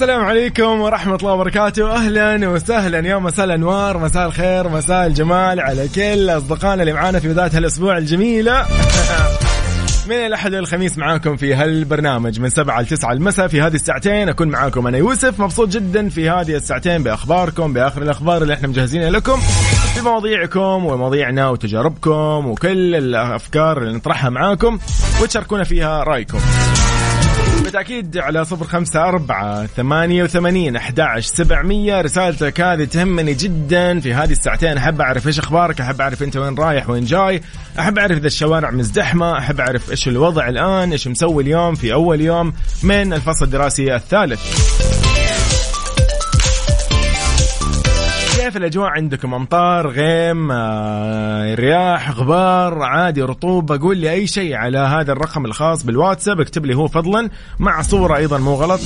السلام عليكم ورحمة الله وبركاته. أهلا وسهلا. يا مساء الأنوار مساء الخير مساء الجمال على كل أصدقائنا اللي معانا في بداية هالأسبوع الجميلة. من الأحد والخميس معاكم في هالبرنامج. من سبعة لتسعة المساء في هذه الساعتين أكون معاكم أنا يوسف. مبسوط جدا في هذه الساعتين بأخباركم بآخر الأخبار اللي إحنا مجهزينها لكم بمواضيعكم ومواضيعنا وتجاربكم وكل الأفكار اللي نطرحها معاكم وتشاركونا فيها رأيكم. بالتأكيد على صفر خمسة أربعة ثمانية وثمانين أحد سبعمية. رسالتك هذه تهمني جدا. في هذه الساعتين أحب أعرف إيش أخبارك أحب أعرف أنت وين رايح وين جاي أحب أعرف إذا الشوارع مزدحمة أحب أعرف إيش الوضع الآن إيش مسوي اليوم في أول يوم من الفصل الدراسي الثالث. كيف الأجواء عندكم؟ أمطار غيم آه، رياح غبار عادي رطوبة؟ قول لي أي شيء على هذا الرقم الخاص بالواتساب اكتب لي هو فضلا مع صورة أيضا مو غلط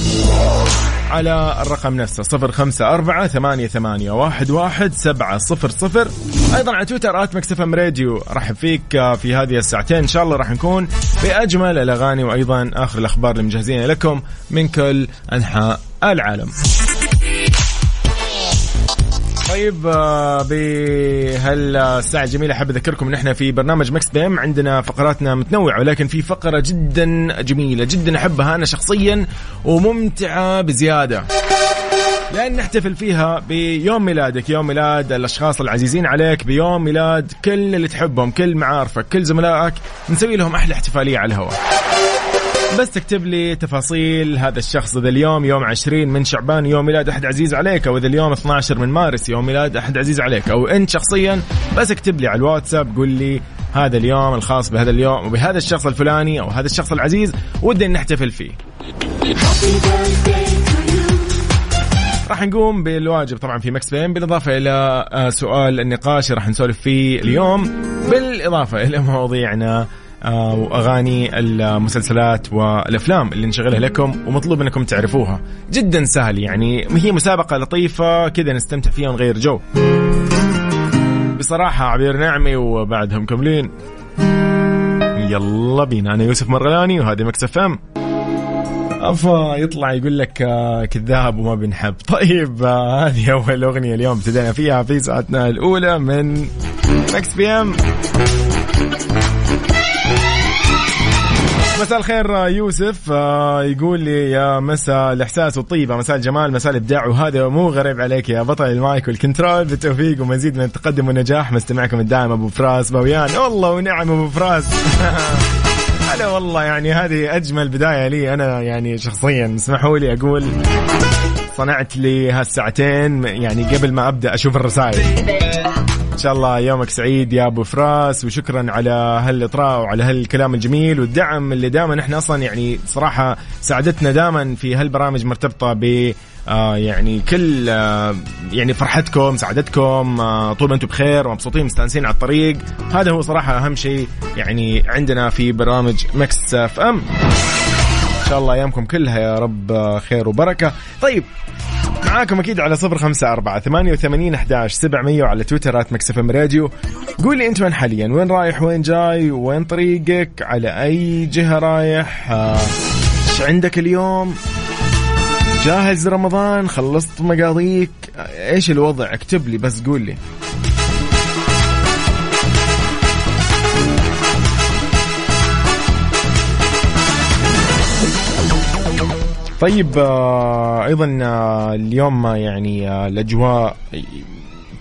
على الرقم نفسه صفر خمسة أربعة ثمانية, ثمانية واحد, واحد سبعة صفر صفر. أيضا على تويتر at Mix FM Radio أرحب فيك آه، في هذه الساعتين. إن شاء الله راح نكون بأجمل الأغاني وأيضا آخر الأخبار اللي مجهزينها لكم من كل أنحاء العالم. طيب آه، بهالساعة الجميلة أحب أذكركم إن إحنا في برنامج Mix PM. عندنا فقراتنا متنوعة ولكن في فقرة جدا جميلة جدا أحبها أنا شخصيا وممتعة بزيادة. لأن نحتفل فيها بيوم ميلادك يوم ميلاد الأشخاص العزيزين عليك بيوم ميلاد كل اللي تحبهم كل معارفك كل زملائك نسوي لهم أحلى احتفالية على الهواء. بس تكتب لي تفاصيل هذا الشخص اذا اليوم يوم 20 من شعبان يوم ميلاد أحد عزيز عليك أو اذا اليوم 12 من مارس يوم ميلاد أحد عزيز عليك. أو أنت شخصيا بس اكتب لي على الواتساب قول لي هذا اليوم الخاص بهذا اليوم وبهذا الشخص الفلاني أو هذا الشخص العزيز ودي نحتفل فيه. راح نقوم بالواجب طبعا في مكس بين بالإضافة إلى آه، سؤال النقاش راح نسولف فيه اليوم بالإضافة إلى مواضيعنا وأغاني المسلسلات والأفلام اللي نشغلها لكم ومطلوب انكم تعرفوها. جدا سهل يعني هي مسابقة لطيفة كذا نستمتع فيها ونغير جو. بصراحة عبير نعمي وبعدهم مكملين يلا بينا أنا يوسف مرغلاني وهذه Mix FM. أفا يطلع يقول لك آه، كذاب وما بنحب. طيب آه، هذه أول أغنية اليوم ابتدينا فيها في ساعتنا الأولى من Mix PM. مساء الخير يوسف. آه، يقول لي يا مساء الإحساس والطيبه مساء الجمال مساء الإبداع. وهذا مو غريب عليك يا بطل ال mic وال control. بالتوفيق ومزيد من التقدم والنجاح. مستمعكم الدائم أبو فراس باويان. والله ونعم أبو فراس. هلا والله يعني هذه أجمل بداية لي أنا يعني شخصيا. اسمحوا لي أقول صنعت لي هالساعتين يعني قبل ما أبدأ أشوف الرسائل. إن شاء الله يومك سعيد يا أبو فراس وشكرا على هالإطراء وعلى هالكلام الجميل والدعم اللي دائما إحنا أصلا يعني صراحة ساعدتنا دائما في هالبرامج مرتبطة ب آه يعني كل آه يعني فرحتكم سعادتكم آه طول ما أنتم بخير ومبسوطين مستأنسين على الطريق. هذا هو صراحة أهم شيء يعني عندنا في برامج Mix FM. إن شاء الله أيامكم كلها يا رب خير وبركة. طيب معاكم أكيد على صفر خمسة أربعة ثمانية وثمانين أحداش سبعمية وعلى تويتر at Mix FM Radio. قول لي أنت وين حاليا؟ وين رايح؟ وين جاي؟ وين طريقك؟ على أي جهة رايح؟ آه، إيش عندك اليوم؟ جاهز رمضان؟ خلصت مقاضيك؟ إيش الوضع؟ اكتب لي بس قول لي طيب آه، أيضا آه، اليوم يعني آه، الأجواء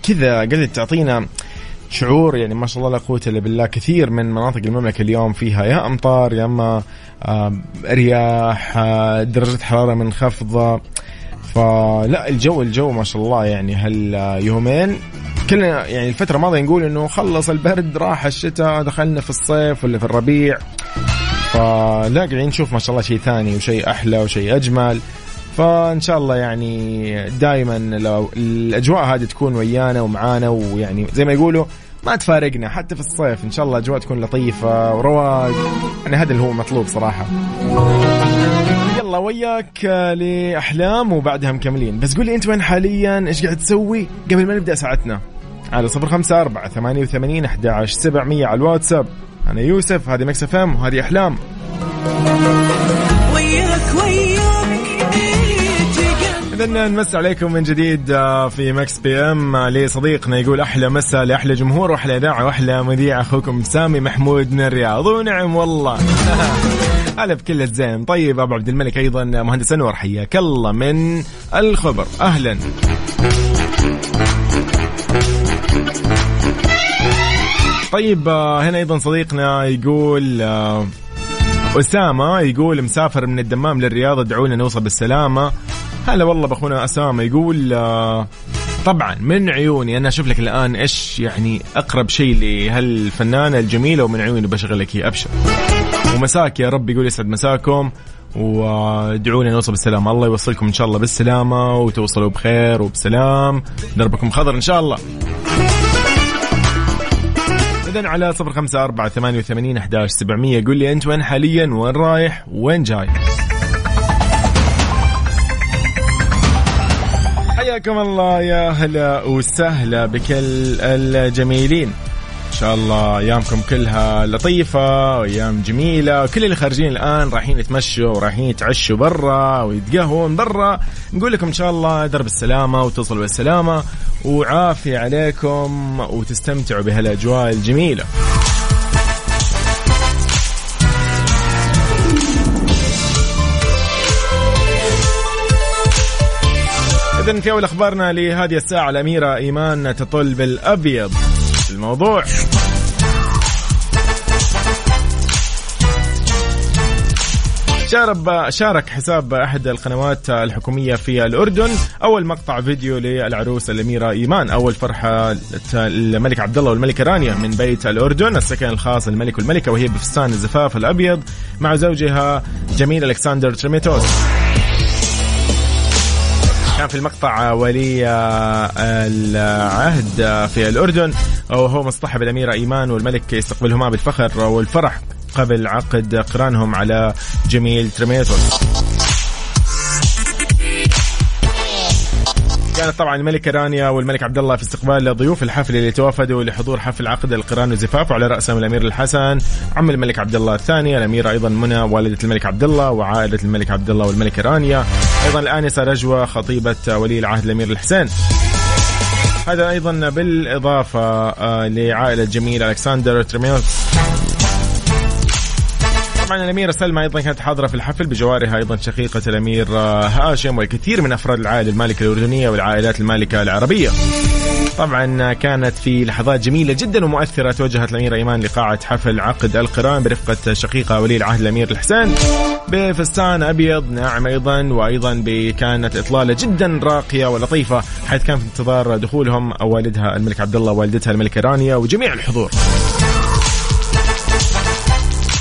كذا قدرت تعطينا شعور يعني ما شاء الله لا قوة إلا بالله كثير من مناطق المملكة اليوم فيها يا أمطار يا أما رياح درجة حرارة منخفضة. فلا الجو الجو ما شاء الله يعني هاليومين. كلنا يعني الفترة الماضية نقول إنه خلص البرد راح الشتاء دخلنا في الصيف ولا في الربيع. فلا قاعدين نشوف ما شاء الله شيء ثاني وشيء أحلى وشيء أجمل. فإن شاء الله يعني دائما الأجواء هذه تكون ويانا ومعانا ويعني زي ما يقولوا ما تفارقنا حتى في الصيف. إن شاء الله اجواء تكون لطيفة ورواق. يعني هذا اللي هو مطلوب صراحة. يلا وياك لأحلام وبعدها مكملين. بس قول لي أنت وين حاليا؟ إيش قاعد تسوي؟ قبل ما نبدأ ساعتنا. على صفر خمسة أربعة ثمانية وثمانين أحد عشر سبعمية على الواتساب. أنا يوسف هذه Mix FM وهذه أحلام. وياك وياك إذا نمسي عليكم من جديد آه، في Mix PM آه، لصديقنا يقول أحلى مساء لأحلى جمهور وأحلى إذاعة وأحلى مذيع أخوكم سامي محمود من الرياض. ونعم والله. هلا بكل الزين. طيب أبو عبد الملك أيضا مهندس أنور حياك الله من الخبر. أهلا. طيب آه، هنا أيضا صديقنا يقول آه، أسامة يقول مسافر من الدمام للرياض ادعونا نوصل بالسلامة. هلا والله بأخونا أسامة يقول آه، طبعا من عيوني أنا أشوف لك الآن إيش يعني أقرب شيء لهالفنانة الجميلة ومن عيوني بشغلك هي أبشر. ومساك يا رب يقول يسعد مساكم وادعونا نوصل بالسلامة. الله يوصلكم إن شاء الله بالسلامة وتوصلوا بخير وبسلام. دربكم خضر إن شاء الله. إذا على صفر خمسة أربعة ثمانية وثمانين أحداش سبعمية. قول لي أنت وين حاليا؟ وين رايح؟ وين جاي؟ حياكم الله يا هلا وسهلا بكل الجميلين. شاء الله أيامكم كلها لطيفة وأيام جميلة. وكل اللي خارجين الآن رايحين يتمشوا ورايحين يتعشوا برا ويتقهون برا. نقول لكم إن شاء الله درب السلامة وتصلوا بالسلامة وعافية عليكم وتستمتعوا بهالأجواء الجميلة. إذا في أول أخبارنا لهذه الساعة الأميرة إيمان تطل بالأبيض. الموضوع. شارب شارك حساب أحد القنوات الحكومية في الأردن. أول مقطع فيديو للعروس الأميرة إيمان. أول فرحة الملك عبد الله والملكه رانيا من بيت الأردن. السكن الخاص للملك والملكة وهي بفستان الزفاف الأبيض مع زوجها جميل ألكسندر تريميتوس. كان في المقطع ولي آه، العهد في الأردن. وهو مصطحب الأميرة إيمان والملك يستقبلهما بالفخر والفرح قبل عقد قرانهم على جميل تريميتوس كانت طبعا الملكه رانيا والملك عبد الله في استقبال ضيوف الحفل اللي توافدوا لحضور حفل عقد القران والزفاف وعلى راسهم الأمير الحسن عم الملك عبد الله الثاني الاميره أيضا منى والدة الملك عبد الله وعائلة الملك عبد الله والملكه رانيا أيضا الآنسة رجوة خطيبة ولي العهد الأمير الحسين. هذا أيضا بالإضافة آه، لعائلة جميل ألكسندر تريميوس. طبعا الأميرة سلمى أيضا كانت حاضرة في الحفل بجوارها أيضا شقيقة الأمير آه، هاشم والكثير من أفراد العائلة المالكة الأردنية والعائلات المالكة العربية. طبعا كانت في لحظات جميلة جدا ومؤثرة توجهت الأميرة إيمان لقاعة حفل عقد القران برفقة شقيقة ولي العهد الأمير الحسين بفستان أبيض ناعم أيضا وأيضا كانت إطلالة جدا راقية ولطيفة حيث كان في انتظار دخولهم والدها الملك عبد الله ووالدتها الملكة رانيا وجميع الحضور.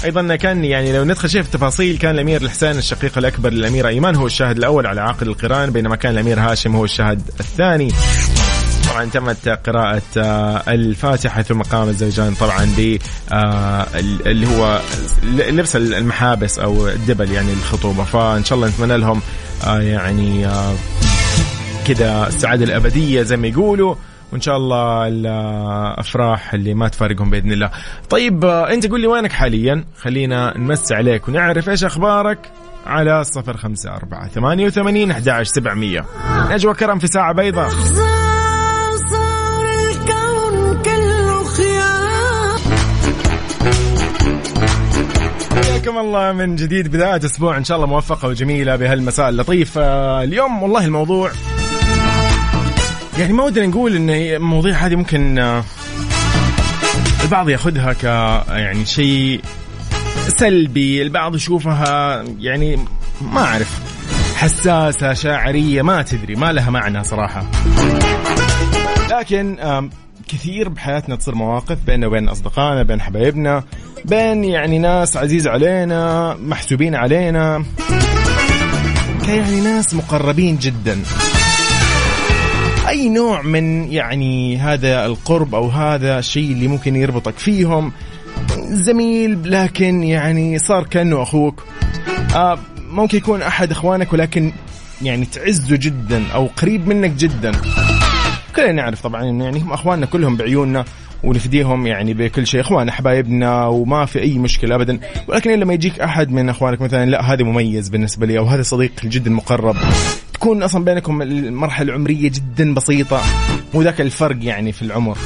أيضا كان يعني لو ندخل شيء في التفاصيل كان الأمير الحسين الشقيق الأكبر للاميره ايمان هو الشاهد الأول على عقد القرآن بينما كان الأمير هاشم هو الشاهد الثاني. طبعا تمت قراءة آه، الفاتحة ثم قام الزوجان طبعا ب آه، اللي هو لبس المحابس أو الدبل يعني الخطوبة. فإن شاء الله نتمنى لهم آه، يعني كذا السعادة الأبدية زي ما يقولوا. وإن شاء الله الأفراح اللي ما تفارقهم بإذن الله. طيب آه، أنت قول لي وينك حاليا؟ خلينا نمسي عليك ونعرف إيش أخبارك على صفر خمسة أربعة ثمانية وثمانين أحد عشر سبعمية نجوى كرم في ساعة بيضاء حياكم الله من جديد بداية أسبوع إن شاء الله موفقة وجميلة بهالمساء اللطيف آه، اليوم والله الموضوع يعني ما ودنا نقول إن المواضيع هذه ممكن آه، البعض ياخذها ك يعني شيء سلبي البعض يشوفها يعني ما أعرف حساسة شاعرية ما تدري ما لها معنى صراحة. لكن كثير بحياتنا تصير مواقف بيننا وبين أصدقائنا بين حبايبنا بين يعني ناس عزيز علينا محسوبين علينا كيعني ناس مقربين جدا. أي نوع من يعني هذا القرب أو هذا الشيء اللي ممكن يربطك فيهم؟ زميل لكن يعني صار كأنه أخوك. آه ممكن يكون أحد إخوانك ولكن يعني تعزه جدا أو قريب منك جدا. كلنا نعرف طبعا إنه يعني هم إخواننا كلهم بعيوننا ونفديهم يعني بكل شيء. إخوان حبايبنا وما في أي مشكلة ابدا. ولكن لما يجيك أحد من إخوانك مثلا لا هذا مميز بالنسبة لي أو هذا صديق جدا مقرب. تكون أصلا بينكم المرحلة العمرية جدا بسيطة مو ذاك الفرق يعني في العمر.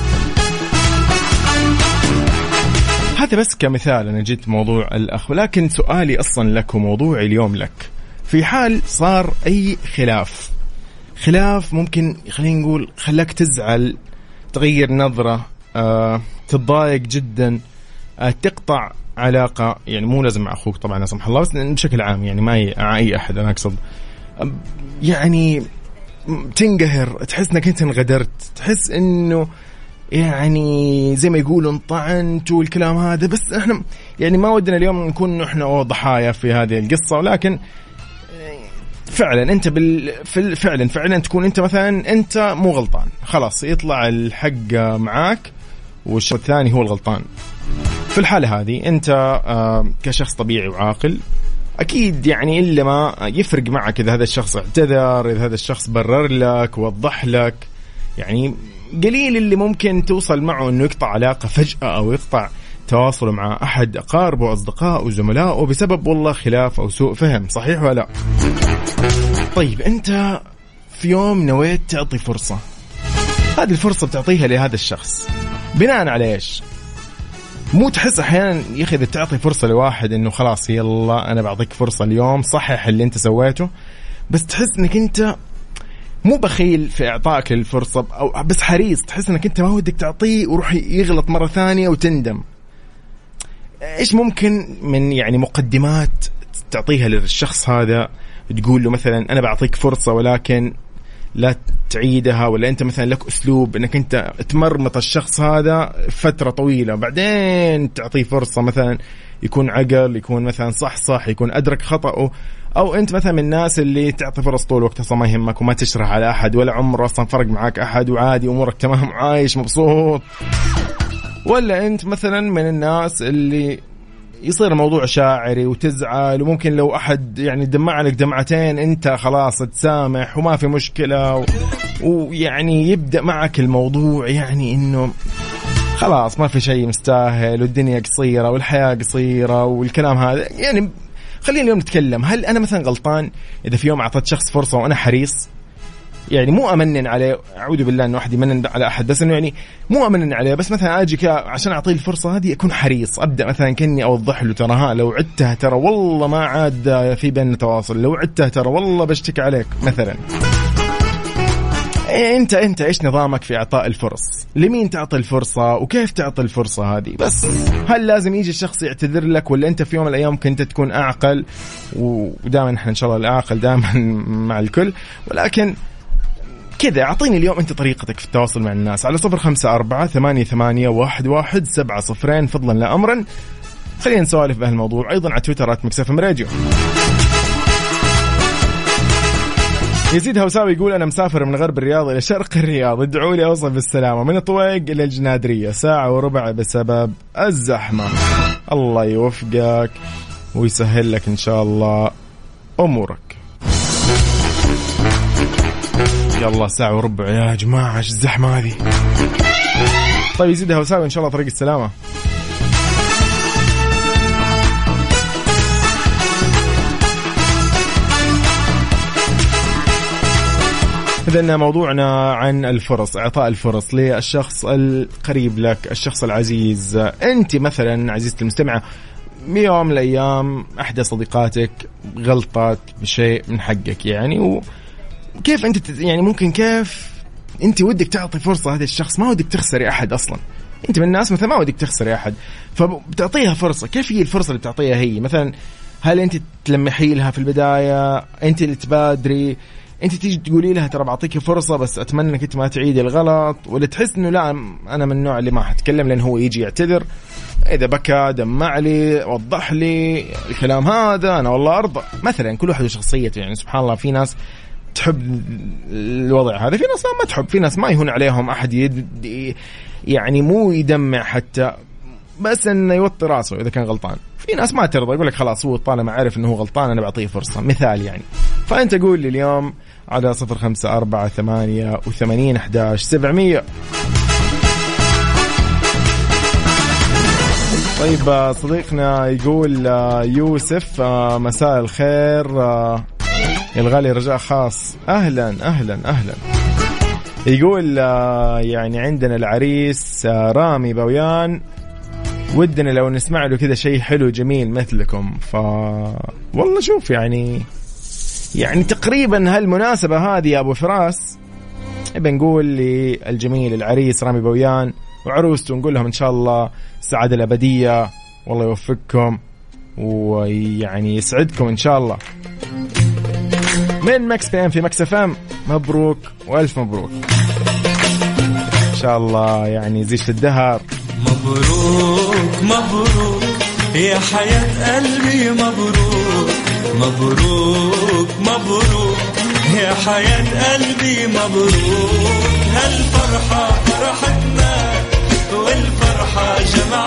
هذا بس كمثال أنا جيت موضوع الأخ ولكن سؤالي أصلا لك وموضوعي اليوم لك. في حال صار أي خلاف خلاف ممكن خلينا نقول خلاك تزعل تغير نظرة آه، تتضايق جدا آه، تقطع علاقة يعني مو لازم مع أخوك طبعا لا سمح الله بس بشكل عام يعني ما أي أحد أنا أقصد. يعني تنقهر تحس إنك أنت انغدرت تحس إنه يعني زي ما يقولوا انطعنت والكلام هذا. بس إحنا يعني ما ودنا اليوم نكون إحنا ضحايا في هذه القصة ولكن فعلا أنت بال... فعلا فعلا تكون أنت مثلا أنت مو غلطان. خلاص يطلع الحق معاك والشخص الثاني هو الغلطان. في الحالة هذه أنت آه، كشخص طبيعي وعاقل أكيد يعني إلا ما يفرق معك إذا هذا الشخص اعتذر إذا هذا الشخص برر لك وضح لك. يعني قليل اللي ممكن توصل معه أنه يقطع علاقة فجأة أو يقطع تواصله مع أحد أقاربه أصدقائه وزملائه بسبب والله خلاف أو سوء فهم صحيح ولا لا؟ طيب أنت في يوم نويت تعطي فرصة. هذه الفرصة بتعطيها لهذا الشخص. بناء على إيش؟ مو تحس أحيانا يا أخي إذا تعطي فرصة لواحد إنه خلاص يلا أنا بعطيك فرصة اليوم صحح اللي أنت سويته بس تحس إنك أنت مو بخيل في اعطائك للفرصه أو بس حريص تحس إنك أنت ما ودك تعطيه وروح يغلط مرة ثانية وتندم. إيش ممكن من يعني مقدمات تعطيها للشخص هذا تقول له مثلا أنا بعطيك فرصة ولكن لا تعيدها ولا أنت مثلا لك أسلوب إنك أنت تمرمط الشخص هذا فترة طويلة بعدين تعطيه فرصة مثلا يكون عقل يكون مثلا صح صح يكون أدرك خطأه أو أنت مثلا من الناس اللي تعطي فرص طول الوقت أصلا ما يهمك وما تشرح على أحد ولا عمره أصلا فرق معك أحد وعادي أمورك تمام عايش مبسوط. ولا أنت مثلا من الناس اللي يصير الموضوع شاعري وتزعل وممكن لو أحد يعني دمع لك دمعتين أنت خلاص تسامح وما في مشكلة و... ويعني يبدأ معك الموضوع يعني إنه خلاص ما في شيء مستاهل والدنيا قصيرة والحياة قصيرة والكلام هذا. يعني خلينا اليوم نتكلم هل أنا مثلا غلطان إذا في يوم أعطيت شخص فرصة وأنا حريص؟ يعني مو أمنن عليه أعوذ بالله إنه واحد يمنن على أحد بس إنه يعني مو أمنن عليه بس مثلا آجي عشان أعطيه الفرصة هذه أكون حريص أبدأ مثلا كأني أوضح له ترى ها لو عدتها ترى والله ما عاد في بيننا تواصل لو عدتها ترى والله بشتكي عليك مثلا إيه أنت أنت إيش نظامك في إعطاء الفرص؟ لمين تعطي الفرصة وكيف تعطي الفرصة هذه؟ بس هل لازم يجي الشخص يعتذر لك ولا أنت في يوم من الأيام كنت تكون أعقل ودائما إحنا إن شاء الله الأعقل دائما مع الكل ولكن كذا أعطيني اليوم أنت طريقتك في التواصل مع الناس. على صفر خمسة أربعة ثمانية, ثمانية واحد, واحد سبعة صفرين. فضلا لا أمرا. خلينا نسولف بهالموضوع أيضا على تويتر مكسف راديو. يزيد هوساوي يقول أنا مسافر من غرب الرياض إلى شرق الرياض. ادعوا لي اوصل بالسلامة. من الطويق إلى الجنادرية. ساعة وربع بسبب الزحمة. الله يوفقك ويسهل لك إن شاء الله أمورك. يلا ساعة وربع يا جماعة إيش الزحمة هذه؟ طيب يزيدها وساوي إن شاء الله طريق السلامة. إذا موضوعنا عن الفرص إعطاء الفرص للشخص القريب لك الشخص العزيز. أنت مثلا عزيزتي المستمعة يوم من الأيام إحدى صديقاتك غلطت بشيء من حقك يعني و كيف أنت يعني ممكن كيف أنت ودك تعطي فرصة هذا الشخص؟ ما ودك تخسري أحد أصلا. أنت من الناس مثلا ما ودك تخسري أحد. فبتعطيها فرصة. كيف هي الفرصة اللي بتعطيها هي؟ مثلا هل أنت تلمحي لها في البداية؟ أنت اللي تبادري. أنت تيجي تقولي لها ترى بعطيك فرصة بس أتمنى إنك أنت ما تعيدي الغلط. ولا تحس إنه لا أنا من النوع اللي ما حتكلم لأن هو يجي يعتذر. إذا بكى دمع لي وضح لي الكلام هذا أنا والله أرضى. مثلا كل واحد وشخصيته يعني سبحان الله في ناس تحب الوضع هذا. في ناس ما تحب في ناس ما يهون عليهم أحد يد يعني مو يدمع حتى بس إنه يوطي راسه إذا كان غلطان. في ناس ما ترضى يقول لك خلاص هو طالما عرف إنه هو غلطان أنا بعطيه فرصة. مثال يعني. فأنت قول لي اليوم على صفر خمسة أربعة ثمانية وثمانين أحداش سبعمية. طيب صديقنا يقول يوسف مساء الخير الغالي رجاء خاص. أهلا أهلا أهلا. يقول يعني عندنا العريس رامي بويان. ودنا لو نسمع له كذا شيء حلو جميل مثلكم. ف والله شوف يعني يعني تقريبا هالمناسبة هذه يا أبو فراس بنقول للجميل العريس رامي بويان وعروسته نقول لهم إن شاء الله السعادة الأبدية. والله يوفقكم ويعني يسعدكم إن شاء الله. من Mix PM في Mix FM. مبروك وألف مبروك. إن شاء الله يعني يزيد في الدهر. مبروك مبروك يا حياة قلبي مبروك. مبروك مبروك يا حياة قلبي مبروك. هالفرحة فرحتنا والفرحة جمعتنا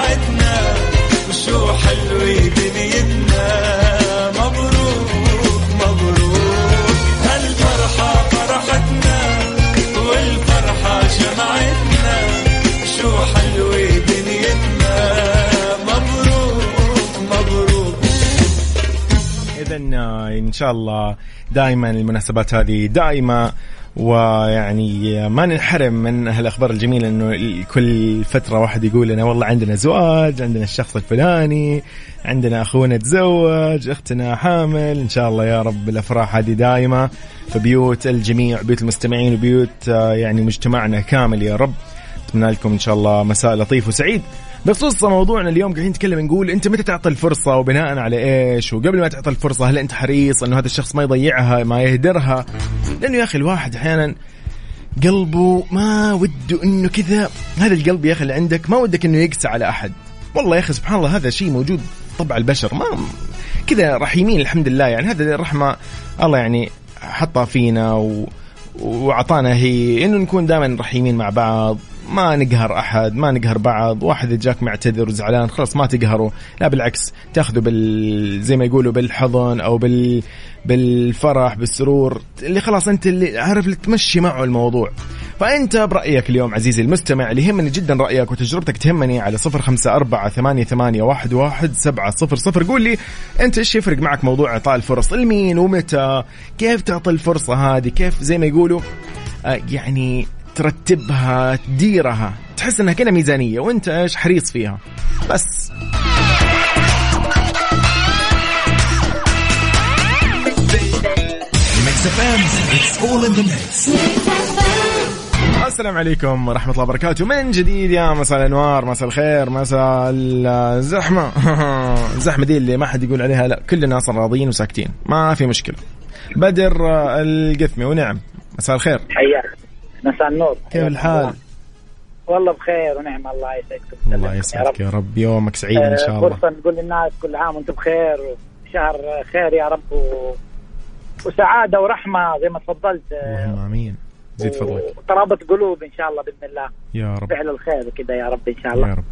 إن شاء الله دائما المناسبات هذه دائمة ويعني ما ننحرم من هالأخبار الجميلة إنه كل فترة واحد يقول لنا والله عندنا زواج عندنا الشخص الفلاني عندنا أخونا تزوج أختنا حامل إن شاء الله يا رب الأفراح هذه دائمة في بيوت الجميع بيوت المستمعين وبيوت يعني مجتمعنا كامل يا رب. أتمنى لكم إن شاء الله مساء لطيف وسعيد. بخصوص موضوعنا اليوم قاعدين نتكلم نقول أنت متى تعطي الفرصة وبناء على إيش؟ وقبل ما تعطي الفرصة هل أنت حريص إنه هذا الشخص ما يضيعها ما يهدرها؟ لأنه يا أخي الواحد أحيانا قلبه ما وده إنه كذا. هذا القلب يا أخي اللي عندك ما ودك إنه يقسى على أحد. والله يا أخي سبحان الله هذا شيء موجود طبع البشر. ما كذا رحيمين الحمد لله. يعني هذا الرحمة الله يعني حطها فينا و وأعطانا هي. إنه نكون دائما رحيمين مع بعض. ما نقهر أحد ما نقهر بعض واحد جاك معتذر وزعلان خلاص ما تقهره لا بالعكس تاخذه بال زي ما يقولوا بالحضن أو بال بالفرح بالسرور اللي خلاص أنت اللي عارف اللي تمشي معه الموضوع. فأنت برأيك اليوم عزيزي المستمع اللي يهمني جدا رأيك وتجربتك تهمني على صفر خمسة أربعة ثمانية, ثمانية واحد, واحد سبعة صفر صفر قول لي أنت إيش يفرق معك موضوع إعطاء الفرص؟ لمين ومتى؟ كيف تعطي الفرصة هذه؟ كيف زي ما يقولوا آه يعني ترتبها تديرها. تحس إنها كده ميزانية وأنت إيش؟ حريص فيها. بس. السلام عليكم ورحمة الله وبركاته. من جديد يا مساء الأنوار مساء الخير مساء الزحمة. الزحمة دي اللي ما حد يقول عليها لا كلنا أصلا راضيين وساكتين. ما في مشكلة. بدر القثمي ونعم. مساء الخير. حياك مساء النور. كيف الحال؟ والله بخير ونعم الله يسعدكم. الله يسعدك يا رب. يومك سعيد إن شاء الله. فرصه نقول للناس كل عام وأنتم بخير. وشهر خير يا رب و... وسعادة ورحمة زي ما تفضلت. اللهم آمين. زيد فضلك. وترابط قلوب إن شاء الله بإذن الله. يا رب. فعل الخير كذا يا رب إن شاء الله. يا رب.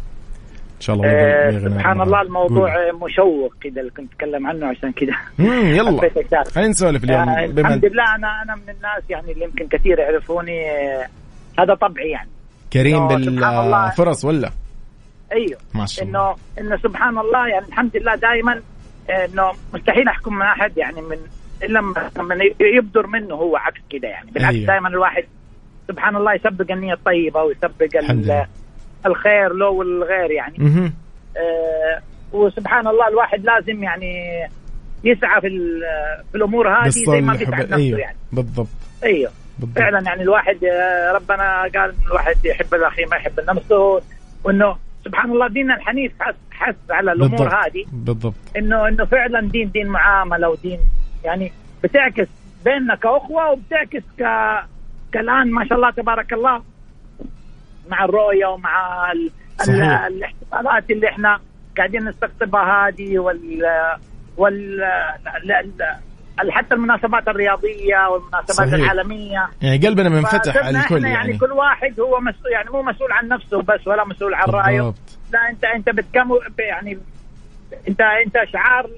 إن شاء الله آه سبحان الله الموضوع قول. مشوق كذا اللي كنت أتكلم عنه عشان كذا يلا. خلينا نسولف اليوم آه الحمد لله أنا أنا من الناس يعني اللي يمكن كثير يعرفوني آه هذا طبعي يعني. كريم بالفرص ولا؟ أيوه. ما شاء الله. إنه انه سبحان الله يعني الحمد لله دائما إنه مستحيل أحكم من أحد يعني من إلا لما يبدر منه هو عكس كذا يعني. بالعكس أيوه. دائما الواحد سبحان الله يسبق النية الطيبة ويسبق الخير له والغير يعني آه وسبحان الله الواحد لازم يعني يسعى في في الأمور هذه زي ما بيسعى نفسه أيوه. يعني بالضبط أيوه بالضبط. فعلا يعني الواحد ربنا قال الواحد يحب الأخي ما يحب نفسه وإنه سبحان الله ديننا الحنيف حس, حس على الأمور. هذه بالضبط انه إنه فعلا دين دين معاملة ودين يعني بتعكس بيننا كأخوة وبتعكس ك كالآن ما شاء الله تبارك الله مع الرؤية ومع صحيح. الاحتفالات اللي إحنا قاعدين نستقطبها هذه وال وال ال- حتى المناسبات الرياضية والمناسبات صحيح. العالمية يعني قلبنا منفتح على الكل يعني, يعني كل واحد هو مسؤول يعني مو مسؤول عن نفسه بس ولا مسؤول عن رأيه لا انت أنت بتكمل يعني انت أنت شعار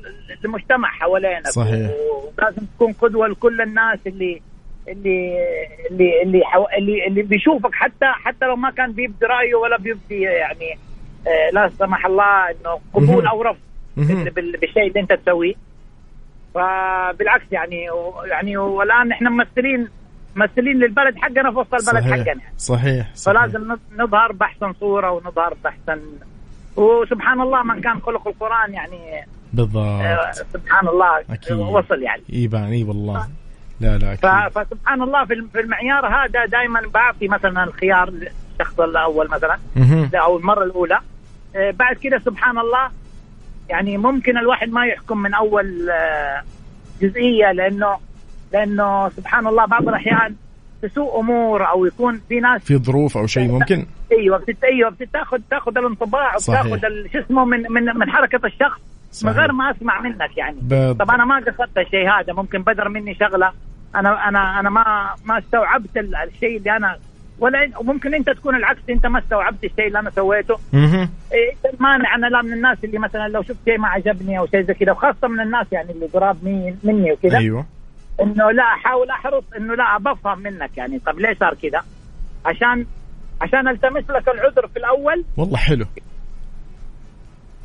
المجتمع حوالينك صحيح. ولازم تكون قدوة لكل الناس اللي اللي اللي اللي, حو... اللي اللي بيشوفك حتى حتى لو ما كان بيبدي رأيه ولا بيبدي يعني آه لا سمح الله إنه قبول. أو رفض بالشيء اللي أنت تسويه. فبالعكس يعني و- يعني والآن إحنا ممثلين ممثلين للبلد حقنا في وسط البلد صحيح. حقنا. صحيح, صحيح. فلازم نظ- نظهر بأحسن صورة ونظهر باحسن وسبحان الله من كان خلق القرآن يعني آه، بالضبط سبحان الله أكيد. وصل يعني. إي والله. لا لا فسبحان الله في الم- في المعيار هذا دائما بعطي مثلا الخيار للشخص الأول مثلا. أو المرة الأولى آه، بعد كده سبحان الله يعني ممكن الواحد ما يحكم من أول آه، جزئية لأنه لأنه سبحان الله بعض الأحيان تسوء أمور أو يكون في ناس في ظروف أو شيء ممكن أيوه بتت... أيوه بتاخذ تاخذ الانطباع. وبتاخذ شو اسمه من من من حركة الشخص من صحيح. غير ما أسمع منك يعني بالضبط. طب أنا ما قصدت الشيء هذا ممكن بدر مني شغلة أنا أنا أنا ما ما استوعبت ال- الشيء اللي أنا ولا وممكن أنت تكون العكس أنت ما استوعبت الشيء اللي أنا سويته. إيه المانع أنا لا من الناس اللي مثلا لو شفت شيء ما عجبني أو شيء زي كذا وخاصة من الناس يعني اللي قراب مني, مني وكذا أيوه. إنه لا أحاول أحرص إنه لا بفهم منك يعني. طب ليه صار كذا عشان عشان ألتمس لك العذر في الأول. والله حلو.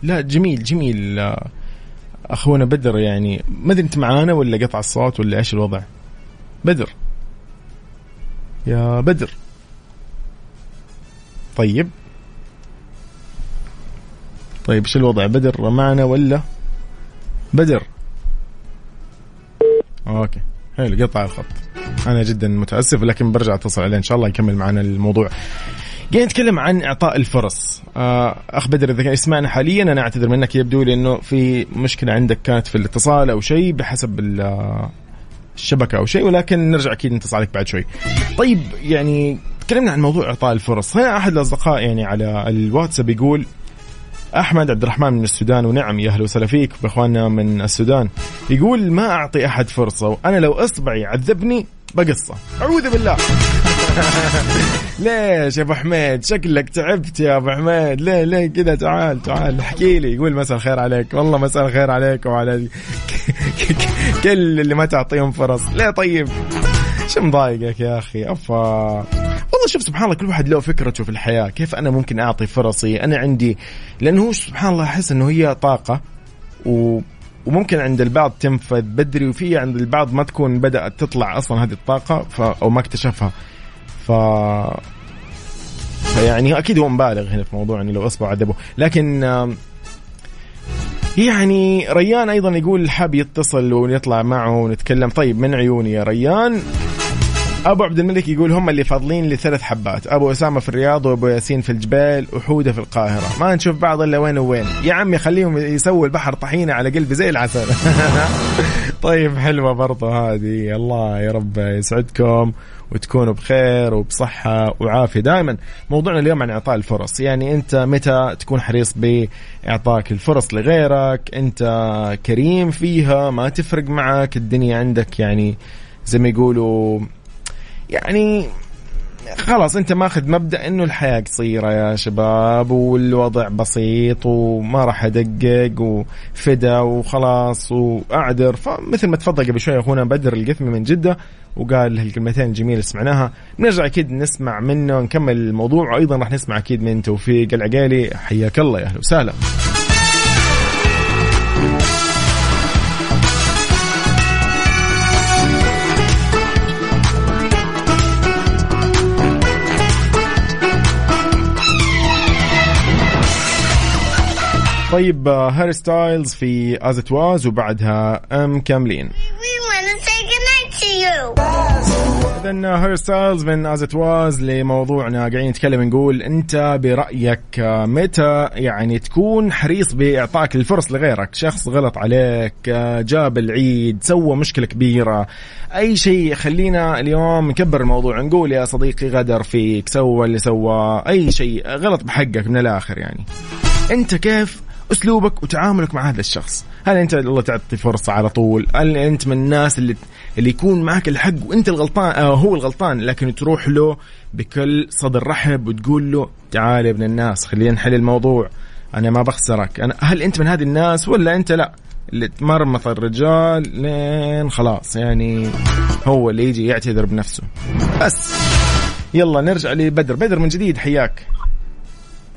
لا جميل جميل آه، أخونا بدر يعني. ما أدري أنت معانا ولا قطع الصوت ولا إيش الوضع؟ بدر. يا بدر. طيب. طيب إيش الوضع؟ بدر معنا ولا؟ بدر. أوكي. حلو قطع الخط. أنا جدا متأسف لكن برجع أتصل عليه. إن شاء الله يكمل معنا الموضوع. قاعد نتكلم عن إعطاء الفرص. آه، أخ بدر إذا كان يسمعنا حاليا أنا أعتذر منك. يبدو لي إنه في مشكلة عندك كانت في الاتصال أو شيء بحسب الشبكه أو شيء ولكن نرجع أكيد نتصل عليك بعد شوي. طيب يعني تكلمنا عن موضوع إعطاء الفرص، هنا أحد الأصدقاء يعني على الواتساب يقول أحمد عبد الرحمن من السودان ونعم يا أهلا وسهلا فيك بإخواننا من السودان. يقول ما أعطي أحد فرصة وأنا لو أصبعي عذبني بقصة. أعوذ بالله. ليش يا أبو حميد؟ شكلك تعبت يا أبو حميد. ليه ليه كذا تعال تعال احكي لي. يقول مساء الخير عليك. والله مساء الخير عليك وعلى كل اللي ما تعطيهم فرص. ليه طيب؟ شو مضايقك يا أخي؟ أفا. والله شوف سبحان الله كل واحد له فكرته في الحياة. كيف أنا ممكن أعطي فرصي؟ أنا عندي لأنه هو سبحان الله أحس إنه هي طاقة و وممكن عند البعض تنفذ بدري وفي عند البعض ما تكون بدأت تطلع أصلا هذه الطاقة ف... أو ما اكتشفها. ف فيعني أكيد هو مبالغ هنا في موضوع أنه لو أصبع عذبه لكن يعني ريان أيضا يقول حاب يتصل ونطلع معه ونتكلم. طيب من عيوني يا ريان؟ أبو عبد الملك يقول هم اللي فاضلين لثلاث حبات. أبو أسامة في الرياض وأبو ياسين في الجبال وحودة في القاهرة. ما نشوف بعض إلا وين وين يا عمي خليهم يسووا البحر طحينة على قلبي زي العسل. طيب حلوة برضه هذه. الله يا رب يسعدكم. وتكونوا بخير وبصحة وعافية. دائما موضوعنا اليوم عن إعطاء الفرص. يعني أنت متى تكون حريص بإعطاك الفرص لغيرك؟ أنت كريم فيها؟ ما تفرق معك؟ الدنيا عندك يعني زي ما يقولوا يعني خلاص أنت ماخذ مبدأ إنه الحياة قصيرة يا شباب والوضع بسيط وما راح أدقق وفدا وخلاص وأعذر. فمثل ما تفضل قبل شوي أخونا بدر القثمي من جدة وقال هالكلمتين الجميله اللي سمعناها. نرجع أكيد نسمع منه نكمل الموضوع وأيضا راح نسمع أكيد من توفيق العقيلي. حياك الله يا أهلا وسهلا. طيب آه، Harry Styles في As It Was وبعدها أم كاملين. اذا Harry Styles من As It Was لموضوعنا. قاعدين نتكلم نقول أنت برأيك متى يعني تكون حريص بإعطاك الفرص لغيرك؟ شخص غلط عليك جاب العيد سوى مشكلة كبيرة. أي شيء خلينا اليوم نكبر الموضوع نقول يا صديقي غدر فيك سوى اللي سوى أي شيء غلط بحقك من الآخر يعني. أنت كيف أسلوبك وتعاملك مع هذا الشخص؟ هل أنت الله تعطي فرصة على طول؟ هل أنت من الناس اللي اللي يكون معك الحق وأنت الغلطان آه هو الغلطان لكن تروح له بكل صدر رحب وتقول له تعال يا ابن الناس خلينا نحل الموضوع أنا ما بخسرك. أنا هل أنت من هذه الناس ولا أنت لا؟ اللي تمرمط الرجال لين خلاص يعني هو اللي يجي يعتذر بنفسه. بس. يلا نرجع لبدر. بدر من جديد حياك.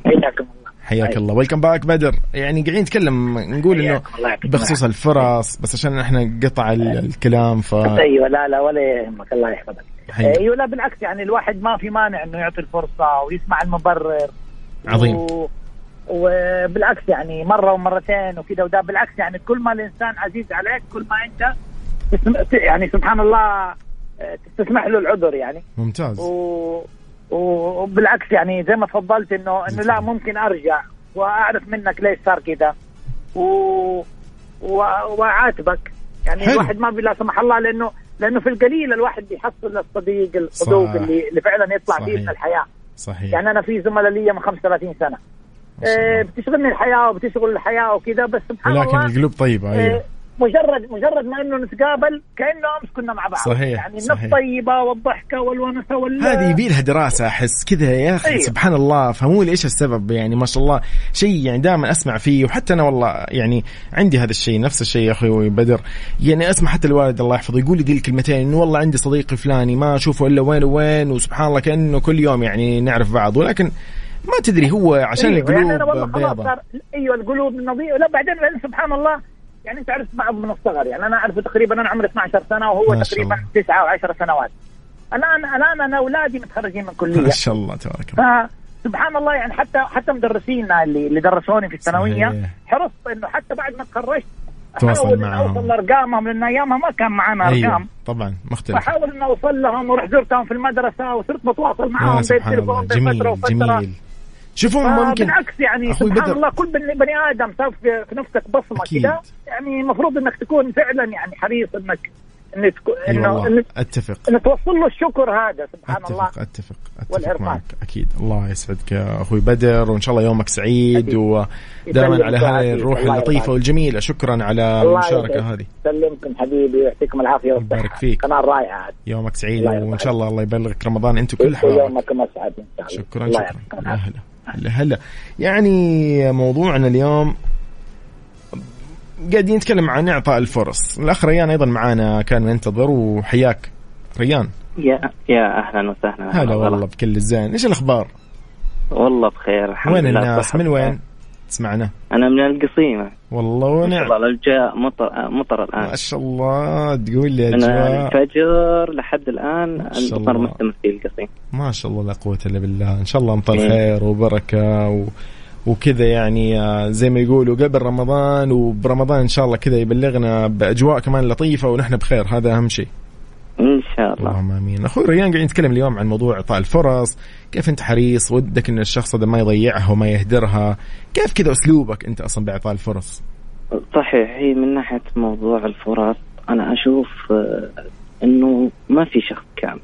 حياكم حياك الله. ويلكم باك بدر. يعني قاعدين نتكلم نقول إنه بخصوص الفرص بس عشان إحنا قطع الكلام ف أيوه لا لا ولا يهمك. الله يحفظك. أيوه لا بالعكس يعني الواحد ما في مانع إنه يعطي الفرصة ويسمع المبرر. عظيم. و... وبالعكس يعني مرة ومرتين وكذا وده بالعكس يعني كل ما الإنسان عزيز عليك كل ما أنت يعني سبحان الله تسمح له العذر يعني. ممتاز. و... وبالعكس يعني زي ما تفضلت إنه إنه لا ممكن أرجع وأعرف منك ليش صار كذا. و... و... وأعاتبك. يعني حلو. الواحد ما لا سمح الله لأنه لأنه في القليل الواحد بيحصل الصديق الصدوق اللي اللي فعلا يطلع فيه من الحياة. صحيح. يعني أنا في زملاء لي من 35 سنة. إيه بتشغلني الحياة وبتشغل الحياة وكذا بس سبحان الله لكن القلوب طيبة أيوه. إيه مجرد مجرد ما إنه نتقابل كأنه أمس كنا مع بعض. صحيح يعني النفس طيبه والضحكة والونسة وال هذه يبي لها دراسة أحس كذا يا أخي أيوه. سبحان الله فهموا لي إيش السبب؟ يعني ما شاء الله شيء يعني دائما أسمع فيه وحتى أنا والله يعني عندي هذا الشيء نفس الشيء يا أخوي بدر. يعني أسمع حتى الوالد الله يحفظه يقول لي ذي الكلمتين إنه والله عندي صديقي فلاني ما أشوفه إلا وين وين وسبحان الله كأنه كل يوم يعني نعرف بعض ولكن ما تدري هو عشان أيوه القلوب يعني أنا بيضة إيوه القلوب نظيفه لا بعدين سبحان الله يعني انت عرفت بعض من الصغر يعني أنا اعرفه تقريبا أنا عمري 12 سنة وهو تقريبا 9 أو 10 سنوات. الان الآن أنا أولادي متخرجين من كلية. ما شاء الله تبارك الله. سبحان الله يعني حتى حتى مدرسينا اللي اللي درسوني في الثانوية حرصت إنه حتى بعد ما تخرجت تواصل معهم أوصل لأرقامهم لأن أيامها ما كان معنا أرقام. أيوة. طبعا مختلف. فحاول إني أوصل لهم ورحت زرتهم في المدرسة وصرت بتواصل معهم بالتليفون جميل جميل. شوفوا ممكن بالعكس يعني سبحان بدر. الله كل بني آدم سوف في نفسك بصمة كذا يعني المفروض إنك تكون فعلا يعني حريص انك إنك انه إنك أتفق. إنك توصل له الشكر هذا سبحان أتفق الله. أتفق أتفق معك. أكيد. الله يسعدك يا أخوي بدر وإن شاء الله يومك سعيد ودائما على هذه الروح اللطيفة والجميلة. شكرا على المشاركة هذه. سلمكم حبيبي ويعطيكم العافية. ويبارك فيك. قناة رائعة. يومك سعيد وإن شاء الله الله يبلغك رمضان. إنت كل حال يومكم اسعد شكرا. شكرا يا هلا هلا يعني موضوعنا اليوم قاعدين نتكلم عن إعطاء الفرص. الأخ ريان أيضا معانا كان ينتظر وحياك ريان. يا يا أهلا وسهلا. هلا والله بكل الزين. إيش الأخبار؟ والله بخير الحمد وين لله الناس؟ من وين؟ تسمعنا؟ أنا من القصيمة. والله ونعم. والله الجاء مطر مطر الآن. ما شاء الله تقول لي من الفجر لحد الآن المطر مستمر في القصيم ما شاء الله لا قوة إلا بالله. إن شاء الله امطر إيه. خير وبركة و... وكذا يعني آه، زي ما يقولوا قبل رمضان وبرمضان إن شاء الله كذا يبلغنا بأجواء كمان لطيفة ونحن بخير. هذا أهم شيء. إن شاء الله. اللهم آمين. أخوي ريان قاعد نتكلم اليوم عن موضوع إعطاء الفرص كيف أنت حريص ودك إن الشخص هذا ما يضيعها وما يهدرها كيف كذا أسلوبك أنت أصلا بإعطاء الفرص؟ صحيح هي من ناحية موضوع الفرص أنا أشوف آه، إنه ما في شخص كامل.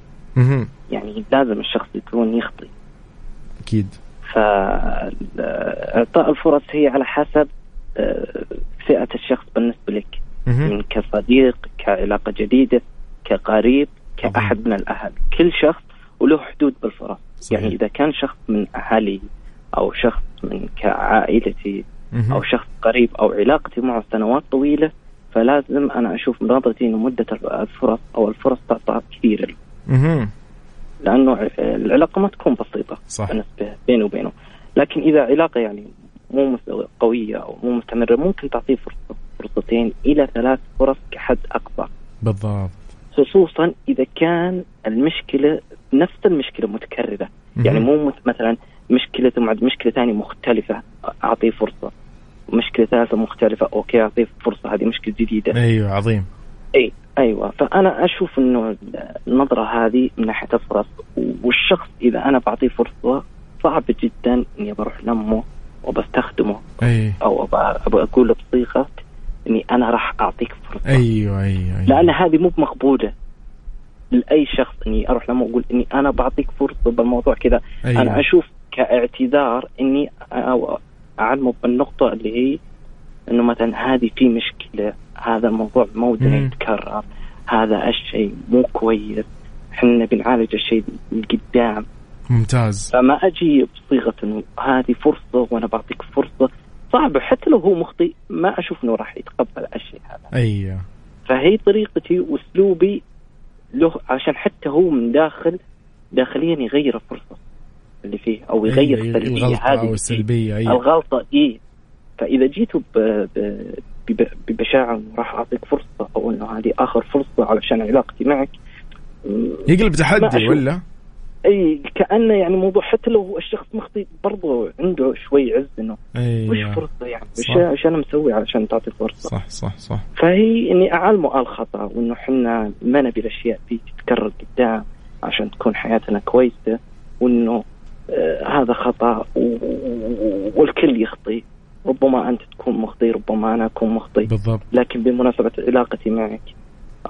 يعني لازم الشخص يكون يخطي أكيد. فاعطاء الفرص هي على حسب آه، فئة الشخص بالنسبة لك. من كصديق كعلاقة جديدة. كقريب كأحد من الأهل. كل شخص وله حدود بالفرص صحيح. يعني إذا كان شخص من أهلي أو شخص من كعائلتي أو شخص قريب أو علاقتي معه سنوات طويلة فلازم أنا أشوف بنظرتي أنه مدة الفرص أو الفرص تعطى كثير. لأنه العلاقة ما تكون بسيطة صح. بالنسبة بيني وبينه. لكن إذا علاقة يعني مو قوية أو مو مستمرة ممكن تعطيه فرصة فرصتين إلى ثلاث فرص كحد أقصى. بالضبط. خصوصا إذا كان المشكلة نفس المشكلة متكررة. يعني مو مثلا مشكلة مع مشكلة ثانية مختلفة أعطيه فرصة. مشكلة ثالثة مختلفة أوكي أعطيه فرصة هذه مشكلة جديدة. أيوه عظيم. إي أيوه. فأنا أشوف إنه النظرة هذه من ناحية الفرص والشخص إذا أنا بعطيه فرصة صعب جدا إني بروح لمه وبستخدمه. أي. أو ابى أقول بصيغة إني أنا راح أعطيك فرصة. أيوه أيوه, أيوة. لأن هذه مو مقبوله لأي شخص إني أروح لما أقول إني أنا بعطيك فرصة بالموضوع كذا. أيوة. أنا أشوف كاعتذار إني أعلمه بالنقطة اللي هي إنه مثلا هذه في مشكلة هذا الموضوع مو يتكرر هذا الشيء مو كويس إحنا بنعالج الشيء قدام ممتاز. فما أجي بصيغة إنه هذه فرصة وأنا بعطيك فرصة صعبه حتى لو هو مخطئ ما أشوف إنه راح يتقبل الشيء هذا. أيوه. فهي طريقتي وأسلوبي له عشان حتى هو من داخل داخليا يغير الفرصة اللي فيه أو يغير أيوة السلبيه هذه أو السلبية أيوة. الغلطه اي فإذا جيتوا ببشاعة راح أعطيك فرصة أو إنه هذه آخر فرصة علشان علاقتي معك. يقلب تحدي ولا؟ إي كأنه يعني موضوع حتى لو الشخص مخطي برضه عنده شوي عز إنه أيوة. وش فرصة يعني؟ وش أنا مسوي علشان تعطي فرصة؟ صح صح صح. فهي إني اعلمه الخطا وإنه إحنا ما نبي الأشياء دي تتكرر قدام عشان تكون حياتنا كويسة وإنه آه هذا خطأ والكل يخطي. ربما أنت تكون مخطي ربما أنا أكون مخطي. بالضبط. لكن بمناسبة علاقتي معك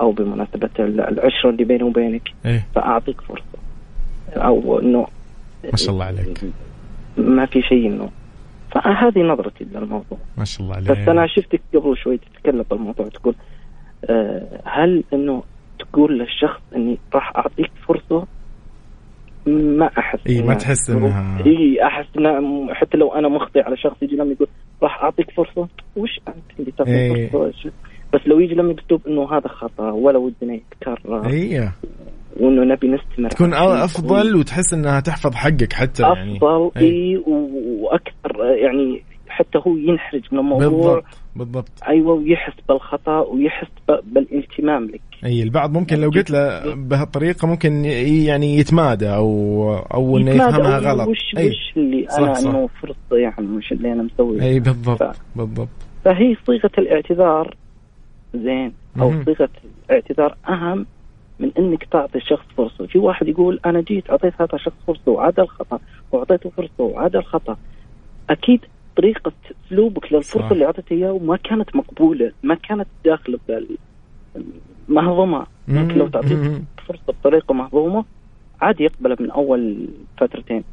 أو بمناسبة العشرة اللي بيني وبينك إيه؟ فأعطيك فرصة. أو إنه ما شاء الله عليك. ما في شيء إنه. فهذه نظرتي للموضوع. ما شاء الله عليك. بس أنا شفتك قبل شوي تتكلم بالموضوع تقول أه هل إنه تقول للشخص إني راح أعطيك فرصة؟ ما أحس اي ما تحس إنها. اي أحس إن حتى لو أنا مخطئ على شخص يجي لما يقول راح أعطيك فرصة؟ وش أنت اللي تعطيني إيه. فرصة؟ بس لو يجي لما باسلوب إنه هذا خطأ ولا ودنا يتكرر أيوه وإنه نبي نستمر تكون أفضل وتحس إنها تحفظ حقك حتى يعني. أفضل إي. وأكثر يعني حتى هو ينحرج من الموضوع. بالضبط بالضبط. أيوه ويحس بالخطأ ويحس بالالتمام لك. إي البعض ممكن لو قلت له بهالطريقة ممكن يعني يتمادى أو أو إنه يفهمها غلط. وش أي. وش اللي أنا صح. إنه فرصة يعني وش اللي أنا مسوي إي بالضبط ف... بالضبط. فهي صيغة الاعتذار. زين أو صيغة الاعتذار أهم من إنك تعطي الشخص فرصة، في واحد يقول أنا جيت أعطيت هذا الشخص فرصة وعاد الخطأ وأعطيته فرصة وعاد الخطأ. أكيد طريقة أسلوبك للفرصة صح. اللي أعطيته إياه ما كانت مقبولة، ما كانت داخله مهضومه، لكن لو تعطيه فرصة بطريقة مهضومة عادي يقبلها من أول فترتين.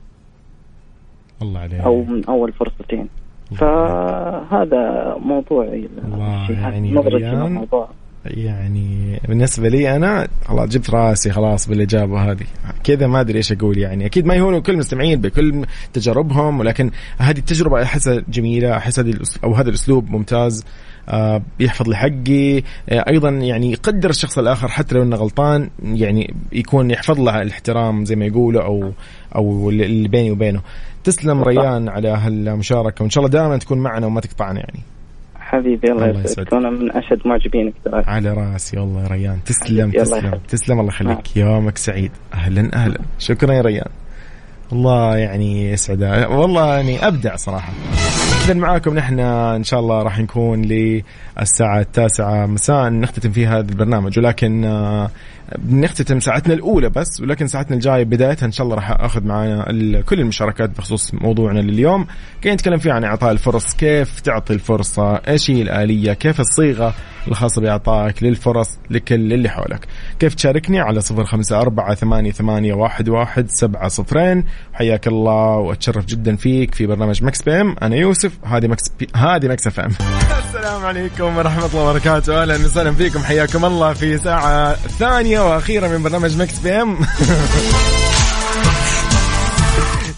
الله عليك أو من أول فرصتين. فهذا موضوعي الله يعني نظرتي يعني بالنسبة لي أنا خلاص جبت راسي خلاص بالإجابة هذه. كذا ما أدري إيش أقول يعني. أكيد ما يهونوا كل المستمعين بكل تجاربهم ولكن هذه التجربة أحسها جميلة أحس هذه أو هذا الأسلوب ممتاز آه بيحفظ لي حقي آه أيضا يعني يقدر الشخص الآخر حتى لو إنه غلطان يعني يكون يحفظ له الاحترام زي ما يقولوا أو أو اللي بيني وبينه. تسلم ريان على هالمشاركة وإن شاء الله دائما تكون معنا وما تقطعنا يعني. حبيبي الله, يسعدك. أنا من أشد معجبينك على راسي والله يا ريان. تسلم تسلم الله تسلم الله يخليك. يومك سعيد. أهلا أهلا. شكرا يا ريان. الله يعني يسعد والله يعني أبدع صراحة. اذا معاكم نحن إن شاء الله راح نكون للساعة التاسعة مساء نختتم فيها هذا البرنامج. ولكن آه، بنختتم ساعتنا الأولى بس ولكن ساعتنا الجاية بدايتها إن شاء الله راح أخذ معنا كل المشاركات بخصوص موضوعنا لليوم. كي نتكلم فيه عن إعطاء الفرص كيف تعطي الفرصة إيش هي الآلية كيف الصيغة الخاصة بإعطائك للفرص لكل اللي حولك. كيف تشاركني على صفر خمسة أربعة ثمانية, ثمانية واحد, واحد سبعة صفرين. حياك الله وأتشرف جدا فيك في برنامج Mix PM. أنا يوسف هذه Mix P... هذه Mix FM. السلام عليكم ورحمة الله وبركاته. أهلا وسهلا فيكم. حياكم الله في ساعة ثانية واخيره من برنامج Mix PM.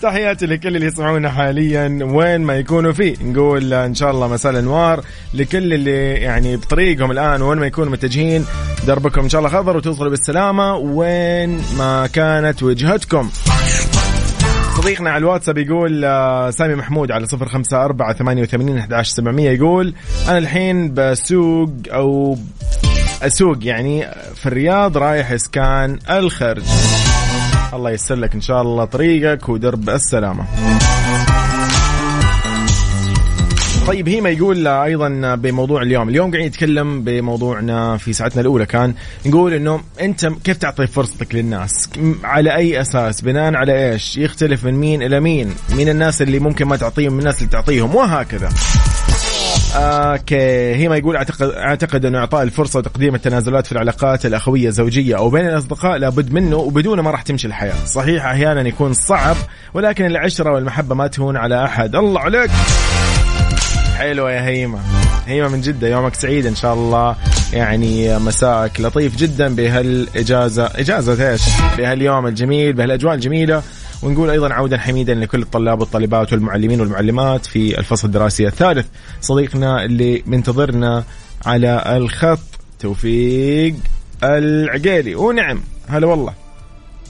تحياتي لكل اللي يسمعونا حاليا. وين ما يكونوا فيه. نقول إن شاء الله مساء الأنوار لكل اللي يعني بطريقهم الآن. وين ما يكونوا متجهين دربكم إن شاء الله خضر وتوصلوا بالسلامة. وين ما كانت وجهتكم. صديقنا على الواتساب يقول آه، سامي محمود على صفر خمسة أربعة ثمانية وثمانين أحد عشر سبعمية يقول أنا الحين بسوق أو أسوق يعني في الرياض رايح إسكان الخرج. الله يسر لك إن شاء الله طريقك ودرب السلامة. طيب هيما يقول أيضا بموضوع اليوم. اليوم قاعدين نتكلم بموضوعنا في ساعتنا الأولى. كان نقول إنه أنت كيف تعطي فرصتك للناس؟ على أي أساس؟ بناء على إيش؟ يختلف من مين إلى مين؟ مين الناس اللي ممكن ما تعطيهم من الناس اللي تعطيهم وهكذا. أوكي هي ما يقول اعتقد أعتقد انه إعطاء الفرصة وتقديم التنازلات في العلاقات الأخوية الزوجية أو بين الأصدقاء لابد منه وبدونه ما راح تمشي الحياة، صحيح أحيانا يكون صعب ولكن العشرة والمحبة ما تهون على أحد، الله عليك! حلوة يا هيمة. هيمة من جدة يومك سعيد إن شاء الله. يعني مساءك لطيف جدا بهالإجازة. إجازة إيش؟ بهاليوم الجميل بهالأجواء الجميلة. ونقول أيضا عودا حميدا لكل الطلاب والطالبات والمعلمين والمعلمات في الفصل الدراسي الثالث. صديقنا اللي منتظرنا على الخط توفيق العقيلي. ونعم هلا والله.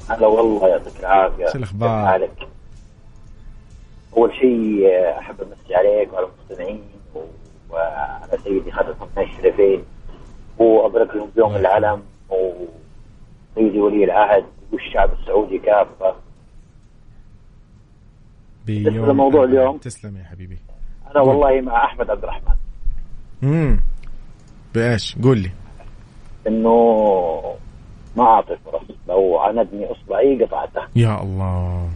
هلا والله يعطيك العافية. شو الأخبار؟ حالك؟ أول شيء أحب أمسي عليك وعلى المستمعين وعلى سيدي خالد الشريفين وابارك لهم بيوم العلم وسيدي ولي العهد والشعب السعودي كافة. بيوم الموضوع اليوم. تسلم يا حبيبي. أنا والله مع أحمد عبد الرحمن. امم بايش قول لي. إنه ما اعطي فرص. لو عندني إصبعي قطعته يا الله.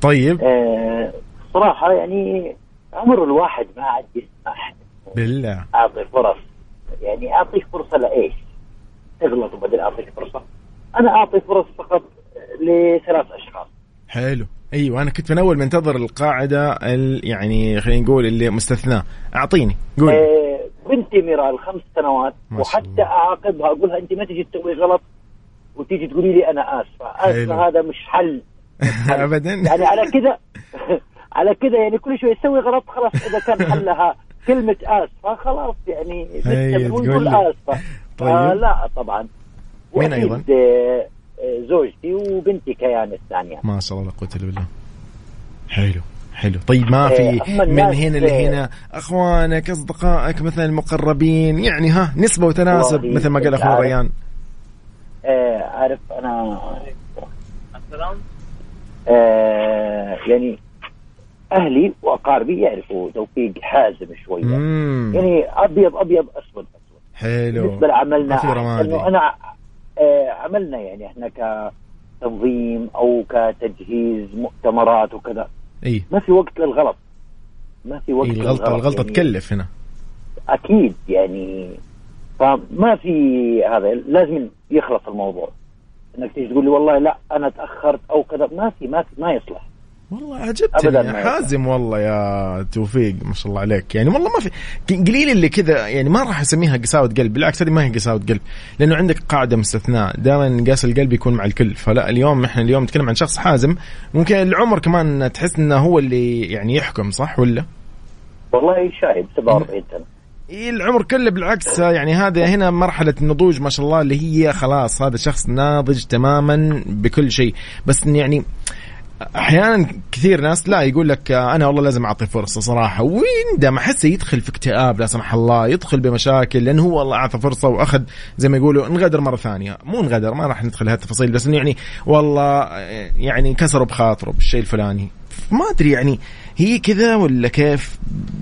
طيب. آه صراحة يعني عمر الواحد ما عاد يسمح بالله. أعطي فرص. يعني أعطيك فرصة لإيش؟ تغلط وبعدين أعطيك فرصة. أنا أعطي فرص فقط لثلاث أشخاص. حلو. أيوه أنا كنت من أول منتظر القاعدة يعني خلينا نقول اللي مستثناه أعطيني قول آه بنتي ميرال خمس سنوات وحتى أعاقبها أقولها أنت ما تجي تسوي غلط وتيجي تقولي لي أنا آسفة. آسفة هذا مش حل. ابدا. يعني على كذا على كذا يعني كل شوي تسوي غلط خلاص إذا كان حلها كلمة آسفة خلاص يعني نقول آسفة. طيب. آه لا طبعا. مين أيضا؟ زوجتي وبنتي كيان الثانية. ما شاء الله لا قوة الا بالله حلو حلو. طيب ما في إيه، من هنا لهنا أخوانك أصدقائك مثلا المقربين يعني ها نسبة وتناسب مثل ما قال أخونا ريان. آه عارف أنا آه يعني أهلي وأقاربي يعرفوا توفيق حازم شوية. يعني أبيض أبيض أسود أسود. حلو. بالنسبة لعملنا إنه أنا عملنا يعني إحنا كتنظيم أو كتجهيز مؤتمرات وكذا. إي. ما في وقت للغلط. ما في وقت إيه الغلطه الغلطة يعني. تكلف هنا. أكيد يعني. فما في هذا لازم يخلص الموضوع. إنك تيجي تقول لي والله لا أنا تأخرت أو كذا ما في ما في ما يصلح. والله عجبتني حازم والله يا توفيق ما شاء الله عليك. يعني والله ما في قليل اللي كذا يعني ما راح أسميها قساوه قلب بالعكس هذه ما هي قساوه قلب. لأنه عندك قاعدة مستثناء دائما قاس القلب يكون مع الكل. فلا اليوم إحنا اليوم نتكلم عن شخص حازم ممكن العمر كمان تحس إنه هو اللي يعني يحكم صح ولا؟ والله شايب 47 سنه العمر كله بالعكس يعني هذا هنا مرحلة النضوج ما شاء الله اللي هي خلاص هذا شخص ناضج تماما بكل شيء. بس يعني أحيانا كثير ناس لا يقول لك أنا والله لازم أعطي فرصة صراحة ويندم أحسه يدخل في اكتئاب لا سمح الله يدخل بمشاكل لأنه هو والله أعطى فرصة وأخذ زي ما يقولوا انغدر مرة ثانية. مو انغدر ما راح ندخل هالتفاصيل بس إنه يعني والله يعني كسروا بخاطره بالشيء الفلاني. ما أدري يعني هي كذا ولا كيف؟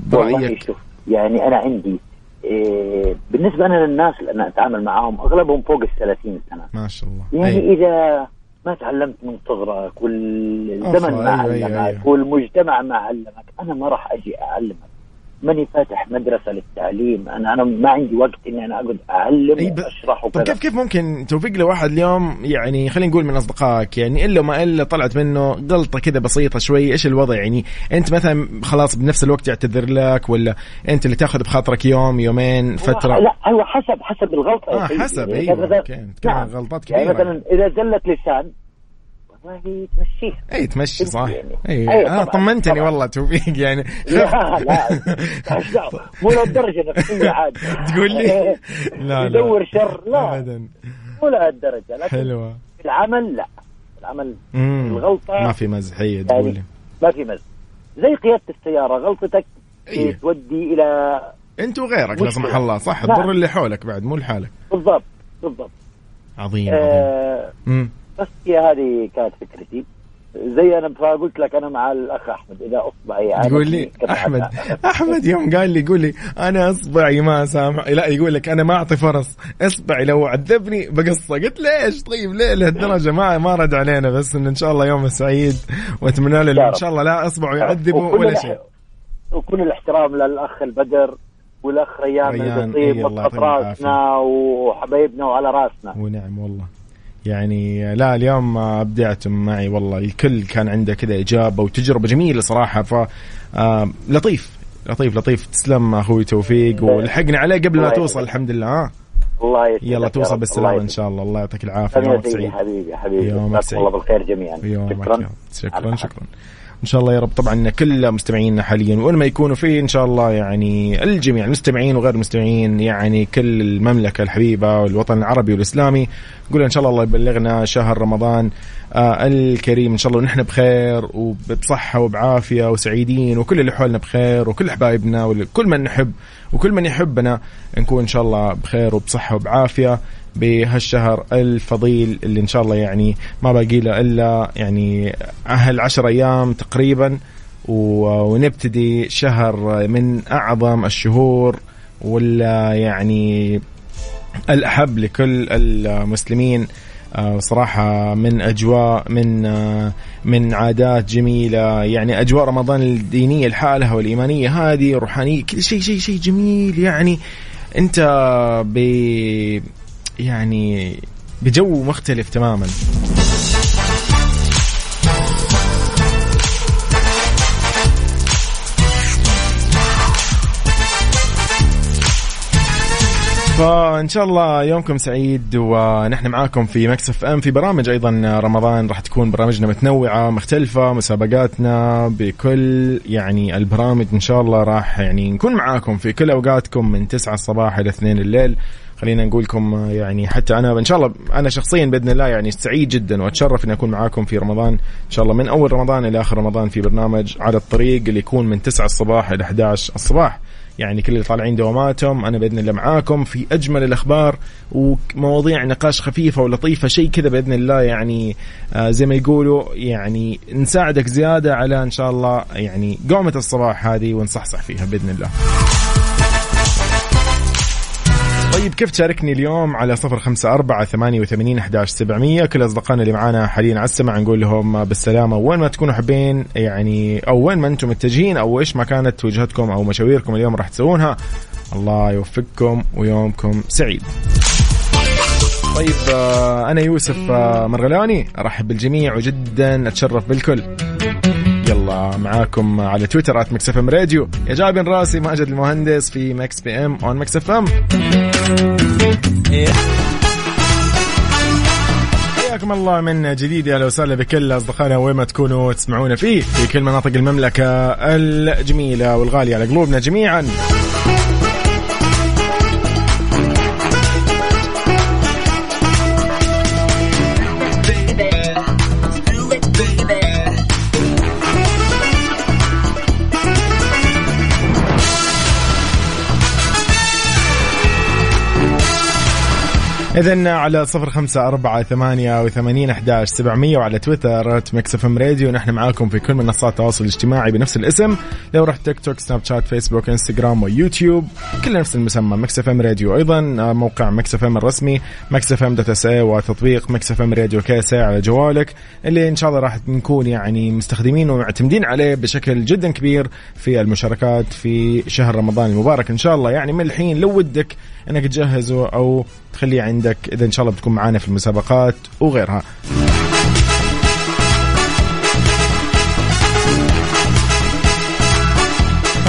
برايك؟ يعني أنا عندي إيه بالنسبة أنا للناس اللي أنا أتعامل معاهم أغلبهم فوق ال 30 سنة. ما شاء الله. يعني أي. إذا ما تعلمت من صغرك والزمن ما أيوة علمك أيوة أيوة. والمجتمع ما علمك أنا ما راح أجي أعلمك ماني فاتح مدرسة للتعليم. أنا أنا ما عندي وقت إني أنا أقعد أعلم أي وأشرح وكذا. طيب كيف كيف ممكن توفيق لواحد اليوم؟ يعني خلينا نقول من أصدقائك يعني إلا ما إلا طلعت منه غلطة كذا بسيطة شوي إيش الوضع؟ يعني أنت مثلا خلاص بنفس الوقت يعتذر لك ولا أنت اللي تأخذ بخاطرك يوم يومين فترة؟ لا أيوه حسب حسب الغلطة آه حسب يعني أيوه أوكي نعم. غلطات كبيره يعني مثلا إذا زلت لسان والله تمشيها. إي تمشي صح. يعني. إي أيوة أنا طمنتني والله توفيق يعني. لا لا مو لهالدرجة نفسية عاد. تقول لي؟ لا لا. يدور شر لا. ابدا. مو لهالدرجة لكن حلوة. في العمل لا. في العمل الغلطة. ما في مزحية تقول لي. يعني ما في مزح. زي قيادة السيارة غلطتك أيه. تودي إلى أنت وغيرك لا سمح الله صح. تضر. اللي حولك بعد مو لحالك. بالضبط بالضبط. عظيم, آه عظيم. بس هي هذه كانت فكرتي. زي أنا فقلت لك أنا مع الأخ أحمد إذا اصبعي يقول لي أحمد أحمد يوم قال لي يقول لي أنا أصبعي ما سامح لا يقول لك أنا ما أعطي فرص. أصبعي لو عذبني بقصة. قلت ليش؟ طيب ليه؟ لهالدرجة ما ما رد علينا بس انه إن شاء الله يوم سعيد وأتمنى له إن شاء الله لا اصبعه يعذبه ولا شيء. وكل الاحترام للأخ البدر والأخ ريان, ريان القصيم راسنا وحبايبنا وعلى رأسنا. ونعم والله. يعني لا اليوم أبدعتم معي والله. الكل كان عنده كذا إجابة وتجربة جميلة صراحة ف آه، لطيف لطيف لطيف. تسلم أخوي توفيق ولحقنا عليه قبل ما توصل الحمد لله ها؟ الله يسلمك يلا توصل بالسلامة إن شاء الله. الله يعطيك العافية. يومك سعيد. حبيبي حبيبي. يومك سعيد. الله بالخير جميعا. شكرا. شكرا شكرا. إن شاء الله يا رب. طبعا كل مستمعينا حاليا وين ما يكونوا فيه إن شاء الله يعني الجميع المستمعين وغير المستمعين يعني كل المملكة الحبيبة والوطن العربي والإسلامي نقول إن شاء الله الله يبلغنا شهر رمضان آه الكريم. إن شاء الله ونحن بخير وبصحة وبعافية وسعيدين وكل اللي حولنا بخير وكل حبايبنا وكل من نحب وكل من يحبنا نكون إن شاء الله بخير وبصحة وبعافية. بهالشهر الفضيل اللي إن شاء الله يعني ما باقي له إلا يعني أهل عشر أيام تقريبا ونبتدي شهر من أعظم الشهور ولا يعني الأحب لكل المسلمين. آه، صراحة من أجواء من آه، من عادات جميلة. يعني أجواء رمضان الدينية الحالة والإيمانية هذه روحانية كل شيء شيء شيء جميل. يعني أنت ب يعني بجو مختلف تماما. فإن شاء الله يومكم سعيد ونحن معاكم في مكسف ام في برامج أيضا رمضان. راح تكون برامجنا متنوعة مختلفة مسابقاتنا بكل يعني البرامج. إن شاء الله راح يعني نكون معاكم في كل أوقاتكم من 9 الصباح إلى 2 الليل. خلينا نقول لكم يعني حتى أنا إن شاء الله أنا شخصيا بإذن الله يعني سعيد جدا وأتشرف إني أكون معاكم في رمضان إن شاء الله من أول رمضان إلى آخر رمضان في برنامج على الطريق اللي يكون من 9 الصباح إلى 11 الصباح يعني كل اللي طالعين دواماتهم أنا بإذن الله معاكم في أجمل الأخبار ومواضيع نقاش خفيفة ولطيفة شيء كذا بإذن الله يعني آه زي ما يقولوا يعني نساعدك زيادة على إن شاء الله يعني قومة الصباح هذه ونصحصح فيها بإذن الله. طيب كيف تشاركني اليوم على صفر خمسة أربعة ثمانية وثمانين أحداش سبعمية؟ كل أصدقائنا اللي معانا حاليا على السمع نقول لهم بالسلامة. وين ما تكونوا حابين يعني أو وين ما أنتم متجهين أو إيش ما كانت وجهتكم أو مشاويركم اليوم راح تسوونها الله يوفقكم ويومكم سعيد. طيب آه، أنا يوسف آه، مرغلاني أرحب بالجميع وجدا أتشرف بالكل. يلا معاكم على تويتر at Mix FM Radio. يا جابن راسي ماجد المهندس في Mix PM on Mix FM حياكم الله من جديد أهلا وسهلا بكل أصدقائنا وين ما تكونوا تسمعونا فيه في كل مناطق المملكة الجميلة والغالية على قلوبنا جميعا. إذا على صفر خمسة أربعة ثمانية وثمانين أحداش سبعمية وعلى تويتر Mix FM Radio نحن معاكم في كل منصات التواصل الاجتماعي بنفس الاسم. لو رحت تيك توك سناب شات فيسبوك انستغرام ويوتيوب كل نفس المسمى Mix FM Radio أيضا موقع Mix FM الرسمي Mix FM dot وتطبيق Mix FM Radio KSA على جوالك اللي إن شاء الله راح نكون يعني مستخدمين ومعتمدين عليه بشكل جدا كبير في المشاركات في شهر رمضان المبارك. إن شاء الله يعني من الحين لو ودك إنك تجهزه أو تخليه عندك إذا إن شاء الله بتكون معانا في المسابقات وغيرها.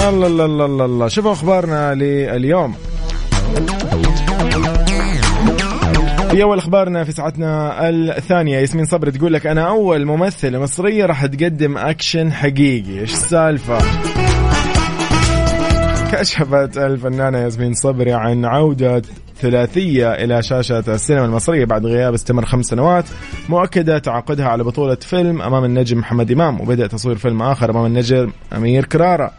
الله الله الله الله, الله. شوفوا أخبارنا لليوم. في أول أخبارنا في ساعتنا الثانية. ياسمين صبري تقول لك أنا أول ممثله مصريه راح تقدم أكشن حقيقي. إيش السالفة؟ كشفت الفنانة ياسمين صبري عن عودة ثلاثية إلى شاشة السينما المصرية بعد غياب استمر خمس سنوات مؤكدة تعاقدها على بطولة فيلم أمام النجم محمد إمام وبدأ تصوير فيلم آخر أمام النجم أمير كرارة.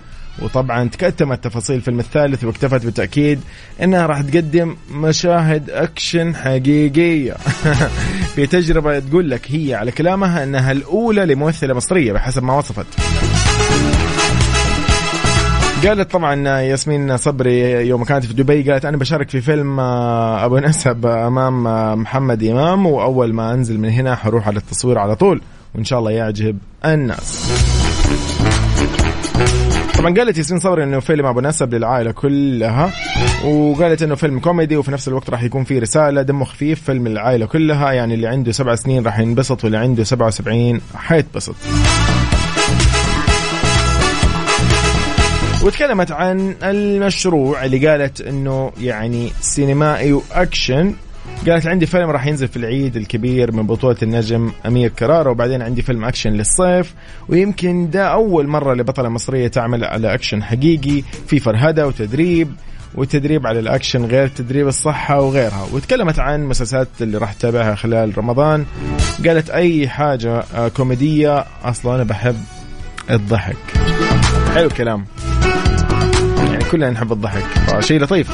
وطبعا تكتمت تفاصيل الفيلم الثالث واكتفت بالتأكيد أنها راح تقدم مشاهد أكشن حقيقية. في تجربة تقول لك هي على كلامها أنها الأولى لممثلة مصرية بحسب ما وصفت. قالت طبعا ياسمين صبري يوم كانت في دبي قالت أنا بشارك في فيلم آه، أبو نسب أمام آه، محمد إمام وأول ما أنزل من هنا حروح على التصوير على طول وإن شاء الله يعجب الناس. طبعا قالت ياسمين صبري إنه فيلم أبو نسب للعائلة كلها وقالت إنه فيلم كوميدي وفي نفس الوقت راح يكون فيه رسالة دمه خفيف فيلم العائله كلها يعني اللي عنده سبع سنين راح ينبسط واللي عنده 77 حيتبسط. وتكلمت عن المشروع اللي قالت إنه يعني سينمائي واكشن قالت عندي فيلم راح ينزل في العيد الكبير من بطولة النجم أمير كرارة وبعدين عندي فيلم أكشن للصيف. ويمكن ده أول مرة لبطلة مصرية تعمل على أكشن حقيقي في فرهدة وتدريب والتدريب على الأكشن غير تدريب الصحة وغيرها. وتكلمت عن مسلسلات اللي راح تتابعها خلال رمضان. قالت أي حاجة آه، كوميدية أصلا أنا بحب الضحك. حلو الكلام. كلنا نحب الضحك. فشيء لطيف.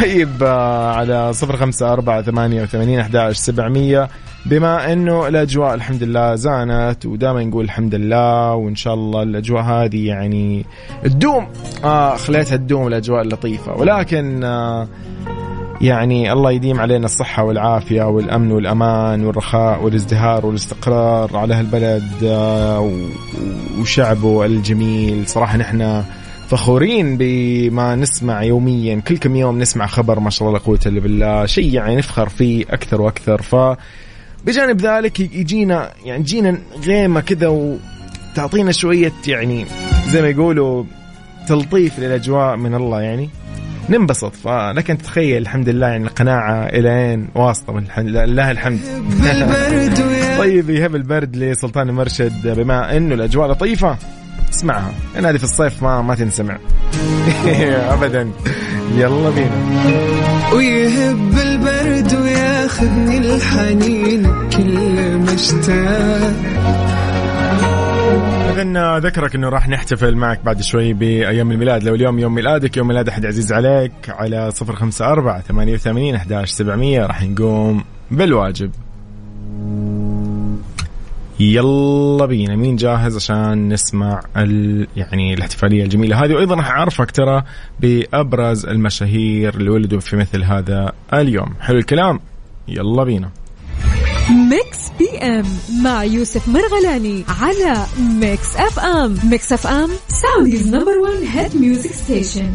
طيب آه، على صفر خمسة أربعة ثمانية وثمانين أحداش سبعمية. بما أنه الأجواء الحمد لله زانت ودائما نقول الحمد لله وإن شاء الله الأجواء هذه يعني تدوم. آه خليتها تدوم الأجواء اللطيفة. ولكن آه يعني الله يديم علينا الصحة والعافية والأمن والأمان والرخاء والازدهار والاستقرار على هالبلد آه، وشعبه الجميل. صراحة نحن فخورين بما نسمع يوميا. كل كم يوم نسمع خبر ما شاء الله لا قوة إلا بالله. شيء يعني نفخر فيه أكثر وأكثر. ف بجانب ذلك يجينا يعني تجينا غيمة كذا وتعطينا شوية يعني زي ما يقولوا تلطيف للأجواء من الله يعني. ننبسط. فلك أن تتخيل الحمد لله يعني القناعة الين من الحمد لله الحمد. طيب يهب البرد لسلطان المرشد بما إنه الأجواء لطيفة. اسمعها. لأن هذه في الصيف ما ما تنسمع. ابدا. يلا بينا. ويهب البرد وياخذني الحنين كل مشتاق إذن ذكرك إنه راح نحتفل معك بعد شوي بأيام الميلاد. لو اليوم يوم ميلادك يوم ميلاد أحد عزيز عليك على صفر خمسة أربعة ثمانية وثمانين أحداش سبعمية. راح نقوم بالواجب. يلا بينا. مين جاهز عشان نسمع ال... يعني الاحتفالية الجميلة هذه؟ وأيضا راح أعرفك ترى بأبرز المشاهير اللي ولدوا في مثل هذا اليوم. حلو الكلام. يلا بينا. Mix PM مع يوسف مرغلاني على Mix FM Mix FM Saudi's number 1 hit music station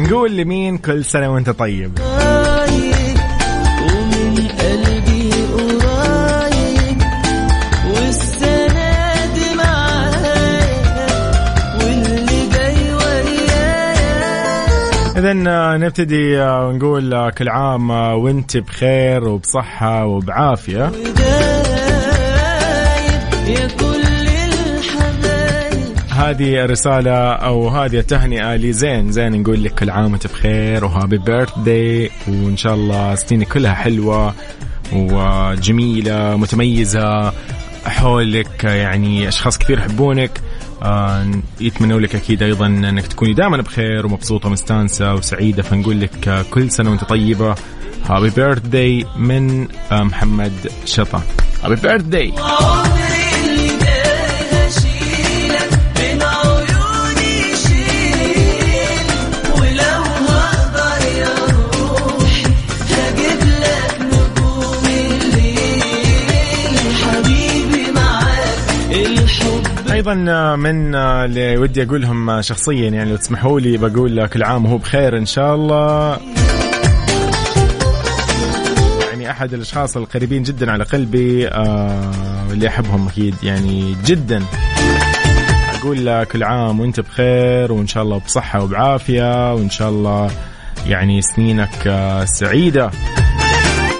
نقول لمين كل سنة وانت طيب. ويايا إذا نبتدي آه، ونقول آه، كل عام آه، وانت بخير كل الحبايب هذه الرسالة أو هذه التهنئة لزين. زين نقول لك كل عام وانت بخير وهابي بيرث داي وإن شاء الله سنينك كلها حلوة وجميلة متميزة حولك يعني أشخاص كثير يحبونك. آه، يتمنوا لك أكيد أيضا أنك تكوني دائما بخير ومبسوطة ومستانسة وسعيدة. فنقول لك آه، كل سنة وأنت طيبة. هابي بيرث من آه، محمد شطة هابي بيرث أيضا من اللي ودي أقول لهم شخصيا يعني لو تسمحوا لي بقول كل عام وهو بخير إن شاء الله. يعني أحد الأشخاص القريبين جدا على قلبي آه اللي أحبهم أكيد يعني جدا. أقول كل عام وأنت بخير وإن شاء الله بصحة وبعافية وإن شاء الله يعني سنينك آه، سعيدة.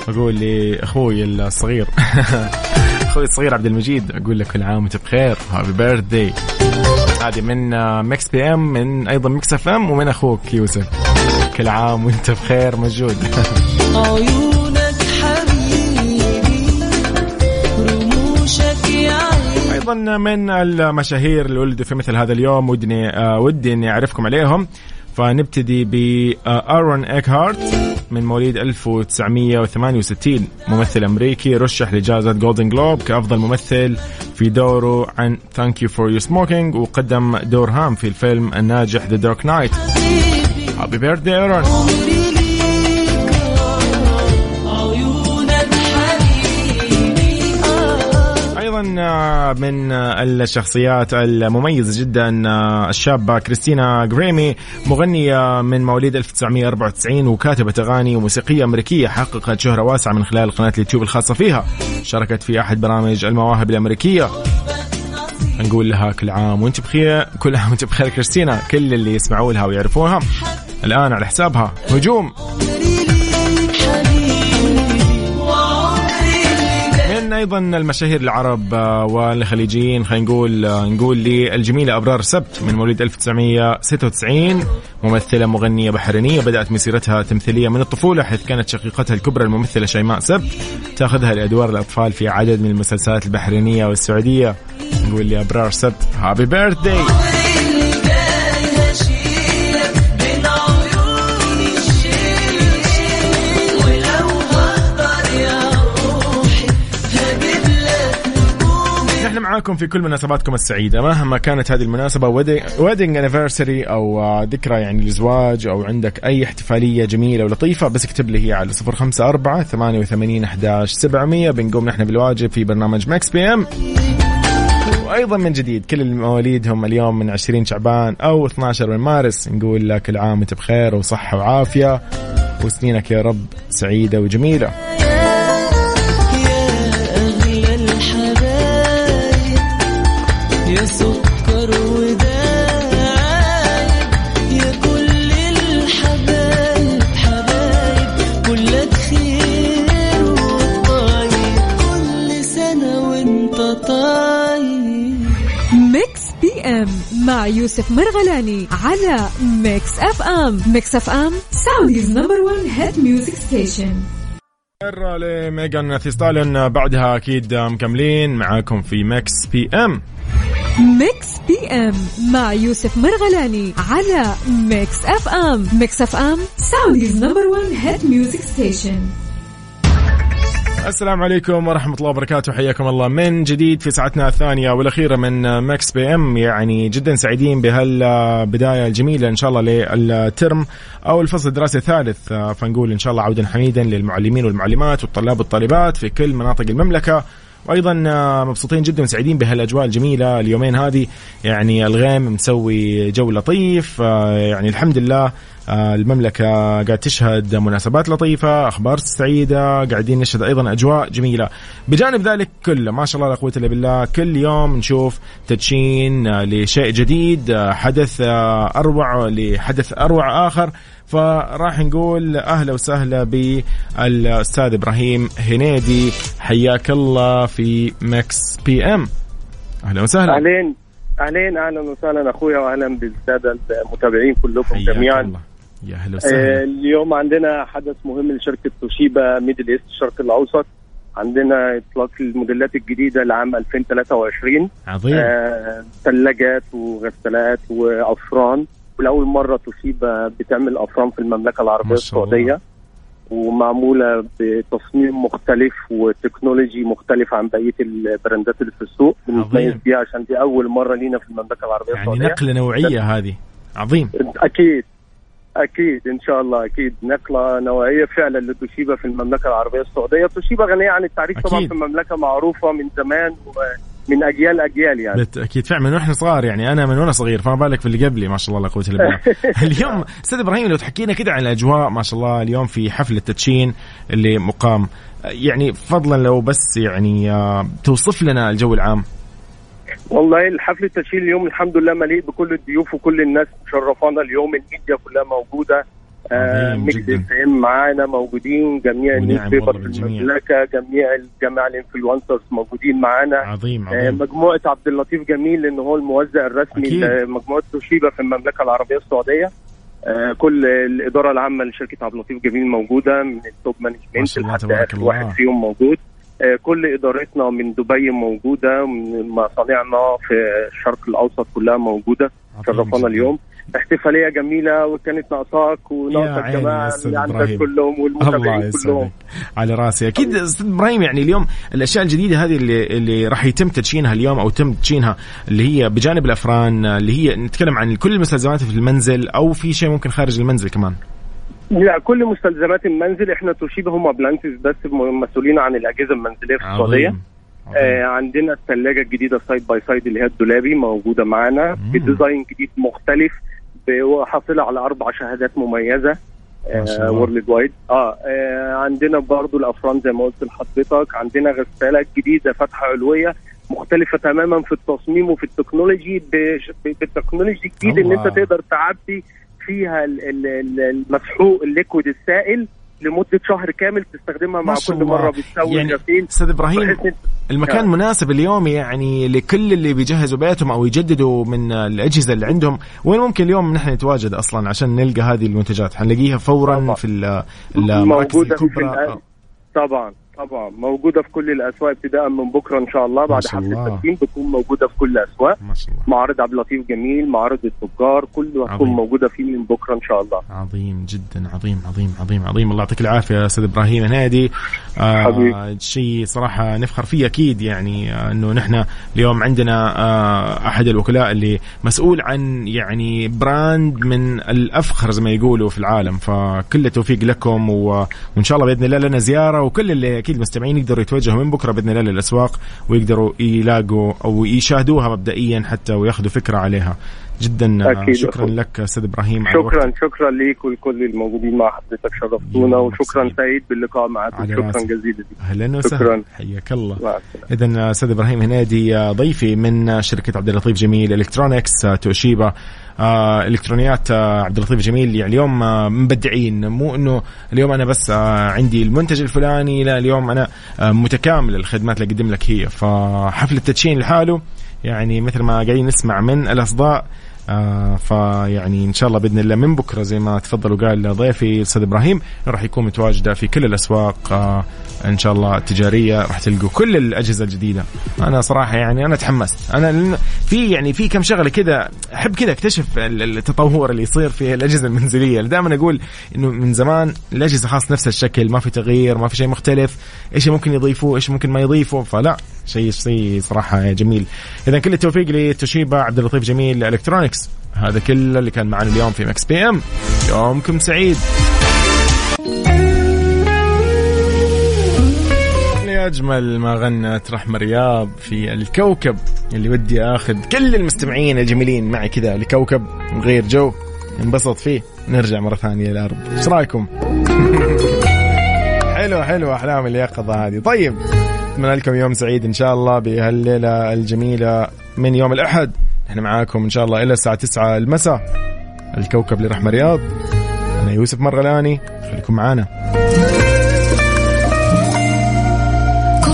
أقول لأخوي الصغير. أخوي الصغير عبد المجيد أقول لك كل عام وأنت بخير. happy birthday هذه من Mix PM من أيضا Mix FM ومن أخوك يوسف. كل عام وأنت بخير عيني. أيضا من المشاهير اللي ولدوا في مثل هذا اليوم ودني آه ودي إني أعرفكم عليهم. فنبتدي آرون ايكهارت من مواليد 1968 ممثل أمريكي رشح لجائزة Golden Globe كأفضل ممثل في دوره عن Thank You for Your Smoking وقدم دور هام في الفيلم الناجح The Dark Knight هابي بيرثدي ايرون آه، من آه، الشخصيات المميزة جدا آه، الشابة كريستينا جريمي مغنية من مواليد 1994 وكاتبة أغاني وموسيقيه أمريكية حققت شهرة واسعة من خلال قناة اليوتيوب الخاصة فيها. شاركت في أحد برامج المواهب الأمريكية. نقول لها كل عام وأنت بخير كل عام وأنت بخير كريستينا. كل اللي يسمعوا لها ويعرفوها الآن على حسابها. هجوم! أيضا المشاهير العرب آه، والخليجيين خلينا نقول آه، نقول للجميلة أبرار سبت من مواليد 1996 ممثلة مغنية بحرينية بدأت مسيرتها التمثيليه من الطفولة حيث كانت شقيقتها الكبرى الممثلة شيماء سبت تأخذها لأدوار الأطفال في عدد من المسلسلات البحرينية والسعودية. نقول لأبرار سبت هابي بيرث داي معاكم في كل مناسباتكم السعيدة مهما كانت هذه المناسبة wedding anniversary أو ذكرى يعني الزواج أو عندك أي احتفالية جميلة ولطيفة بس اكتب لي هي على صفر خمسة أربعة ثمانية وثمانين أحداش سبعمية. بنقوم نحن بالواجب في برنامج Mix PM وأيضا من جديد كل اللي مواليدهم اليوم من 20 شعبان أو 12 من مارس. نقول لك كل عام وانت بخير وصحة وعافية وسنينك يا رب سعيدة وجميلة. مع يوسف مرغلاني على Mix FM Mix FM Saudi's number 1 hit music station مرة ل Megan Thee Stallion. بعدها أكيد مكملين معاكم في Mix PM Mix PM مع يوسف مرغلاني على Mix FM Mix FM Saudi's number 1 hit music station السلام عليكم ورحمة الله وبركاته. حياكم الله. من جديد في ساعتنا الثانية والأخيرة من Mix PM يعني جدا سعيدين بهالبداية الجميلة إن شاء الله للترم أو الفصل الدراسي الثالث. فنقول إن شاء الله عودا حميدا للمعلمين والمعلمات والطلاب والطالبات في كل مناطق المملكة. وأيضا مبسوطين جدا وسعيدين بهالأجواء الجميلة اليومين هذه. يعني الغيم مسوي جو لطيف يعني الحمد لله المملكة قاعد تشهد مناسبات لطيفة أخبار سعيدة قاعدين نشهد أيضا أجواء جميلة. بجانب ذلك كله ما شاء الله لا قوة إلا بالله كل يوم نشوف تدشين لشيء جديد حدث أروع لحدث أروع آخر. فراح نقول أهلا وسهلا بالأستاذ إبراهيم هنيدي. حياك الله في Mix PM. أهلا وسهلا. أهلين. أهلين. أهلا وسهلا أخويا واهلا بالسادة المتابعين كلكم جميعا. الله. يا أهلا آه وسهلا اليوم عندنا حدث مهم لشركة توشيبا Middle East الشرق الأوسط. عندنا إطلاق الموديلات الجديدة لعام 2023 عظيم. آه، ثلاجات وغسالات وافران ولاول مرة توشيبا بتعمل افران في المملكة العربية. السعودية. ومعمولة بتصميم مختلف و technology مختلف عن بقية البراندات اللي في السوق. بنتميز. بيها عشان دي أول مرة لينا في المملكة العربية يعني السعودية. نقلة نوعية هذه. عظيم. أكيد. أكيد. إن شاء الله. أكيد. نقلة نوعية فعلا لتوشيبا في المملكة العربية السعودية. توشيبا غنية عن التعريف طبعا أكيد. في المملكة معروفة من زمان. ومن أجيال أجيال يعني. بالتاكيد فعلا من وإحنا صغار يعني. أنا من وأنا صغير فما بالك في اللي قبلي ما شاء الله لا قوة إلا بالله. اليوم أستاذ إبراهيم لو تحكينا كده عن الأجواء ما شاء الله اليوم في حفل التدشين اللي مقام يعني فضلا لو بس يعني آه، توصف لنا الجو العام. والله الحفل التدشين اليوم الحمد لله مليء بكل الضيوف وكل الناس مشرفانا اليوم الميديا كلها موجودة. Mix جداً. FM معانا موجودين جميع ال newspaper في. المملكة جميع جميع ال influencers موجودين معانا عظيم آه، عظيم مجموعة عبد اللطيف جميل لأن هو الموزع الرسمي أكيد. لمجموعه توشيبا في المملكة العربية السعودية آه، كل الإدارة العامة لشركة عبد اللطيف جميل موجودة من ال top management لحد آخر. واحد فيهم موجود آه، كل إدارتنا من دبي موجودة من مصانعنا في الشرق الأوسط كلها موجودة شرفونا. اليوم. احتفالية جميلة وكانت ناقصاك يا وناقص عيني يا الجماعه أستاذ اللي عندك. كلهم والمتابعين كلهم. على راسي. أكيد أستاذ إبراهيم يعني اليوم الأشياء الجديدة هذه اللي اللي راح يتم تدشينها اليوم أو تم تدشينها اللي هي بجانب الأفران اللي هي نتكلم عن كل المستلزمات في المنزل أو في شيء ممكن خارج المنزل كمان؟ لا كل مستلزمات المنزل إحنا توشيبا home appliances بس مسؤولين عن الأجهزة المنزلية في السعوديه آه عندنا الثلاجه الجديدة side by side اللي هي الدولابي موجودة معانا. ب design جديد مختلف. وحاصله على أربع شهادات مميزة. worldwide آه, آه عندنا برضو الأفران زي ما قلت لحضرتك. عندنا غسالة جديدة فتحه علوية. مختلفة تماما في التصميم وفي ال technology. بال technology الجديد ان. انت تقدر تعبي فيها ال- ال- ال- المسحوق ال liquid السائل. لمدة شهر كامل تستخدمها مع كل الله. مرة بتسوي يعني أستاذ إبراهيم المكان نعم. مناسب اليوم يعني لكل اللي بيجهزوا بيتهم أو يجددوا من الأجهزة اللي عندهم وين ممكن اليوم نحن نتواجد أصلا عشان نلقى هذه المنتجات حنلاقيها فورا طبعا. في ال- المراكز الكبرى. طبعا طبعا. موجودة في كل الأسواق ابتداء من بكرة إن شاء الله بعد حفل. التسليم بتكون موجودة في كل الله. معرض عبد اللطيف جميل معرض التجار كله هتكون عظيم. موجودة فيه من بكرة إن شاء الله. عظيم جدا عظيم عظيم عظيم عظيم. الله يعطيك العافية يا أستاذ إبراهيم هنادي آه. شيء صراحة نفخر فيه أكيد يعني آه إنه نحن اليوم عندنا آه أحد الوكلاء اللي مسؤول عن يعني براند من الأفخر زي ما يقولوا في العالم. فكل التوفيق لكم و... وإن شاء الله بإذن الله لنا زيارة وكل اللي أكيد مستمعين يقدروا يتوجهوا من بكرة بإذن الله للأسواق ويقدروا يلاقوا أو يشاهدوها مبدئيا حتى وياخذوا فكرة عليها جدا آه، أكيد. شكرا لك أستاذ إبراهيم. شكرا شكرا ليك ولكل الموجودين مع حضرتك شرفتونا وشكرا سعيد. باللقاء معكم على شكرا. جزيلا أهلا وسهلا. حياك الله اذا أستاذ إبراهيم هنيدي ضيفي من شركة عبد اللطيف جميل Electronics توشيبا آه إلكترونيات آه عبد اللطيف جميل. يعني اليوم آه مبدعين. مو إنه اليوم أنا بس عندي المنتج الفلاني لا اليوم أنا متكامل الخدمات اللي أقدم لك هي. فحفل التدشين لحاله. يعني مثل ما قاعدين نسمع من الأصداء آه فيعني إن شاء الله بإذن الله من بكرة زي ما تفضل وقال ضيفي الأستاذ إبراهيم راح يكون متواجدة في كل الأسواق آه إن شاء الله التجارية راح تلقوا كل الأجهزة الجديدة. أنا صراحة يعني أنا تحمست أنا في يعني في كم شغلة كذا أحب كذا أكتشف ال- التطور اللي يصير في الأجهزة المنزلية. دائما أقول إنه من زمان الأجهزة خلاص نفس الشكل ما في تغيير ما في شيء مختلف. إيش ممكن يضيفوه إيش ممكن ما يضيفوا فلا شيء شيء صراحة جميل. اذا كل التوفيق لتوشيبا عبد اللطيف جميل Electronics هذا كل اللي كان معنا اليوم في Mix PM يومكم سعيد. أجمل ما غنت رحمة رياض في الكوكب. اللي ودي آخذ كل المستمعين الجميلين معي كذا لكوكب نغير جو ننبسط فيه نرجع مرة ثانية للارض إيش رأيكم؟ حلو حلو أحلام اليقظة هذه. طيب اتمنى لكم يوم سعيد إن شاء الله بهالليلة الجميلة من يوم الأحد. إحنا معاكم إن شاء الله إلى الساعة 9 المساء. الكوكب لرحمة رياض. أنا يوسف مرغلاني. خليكم معانا.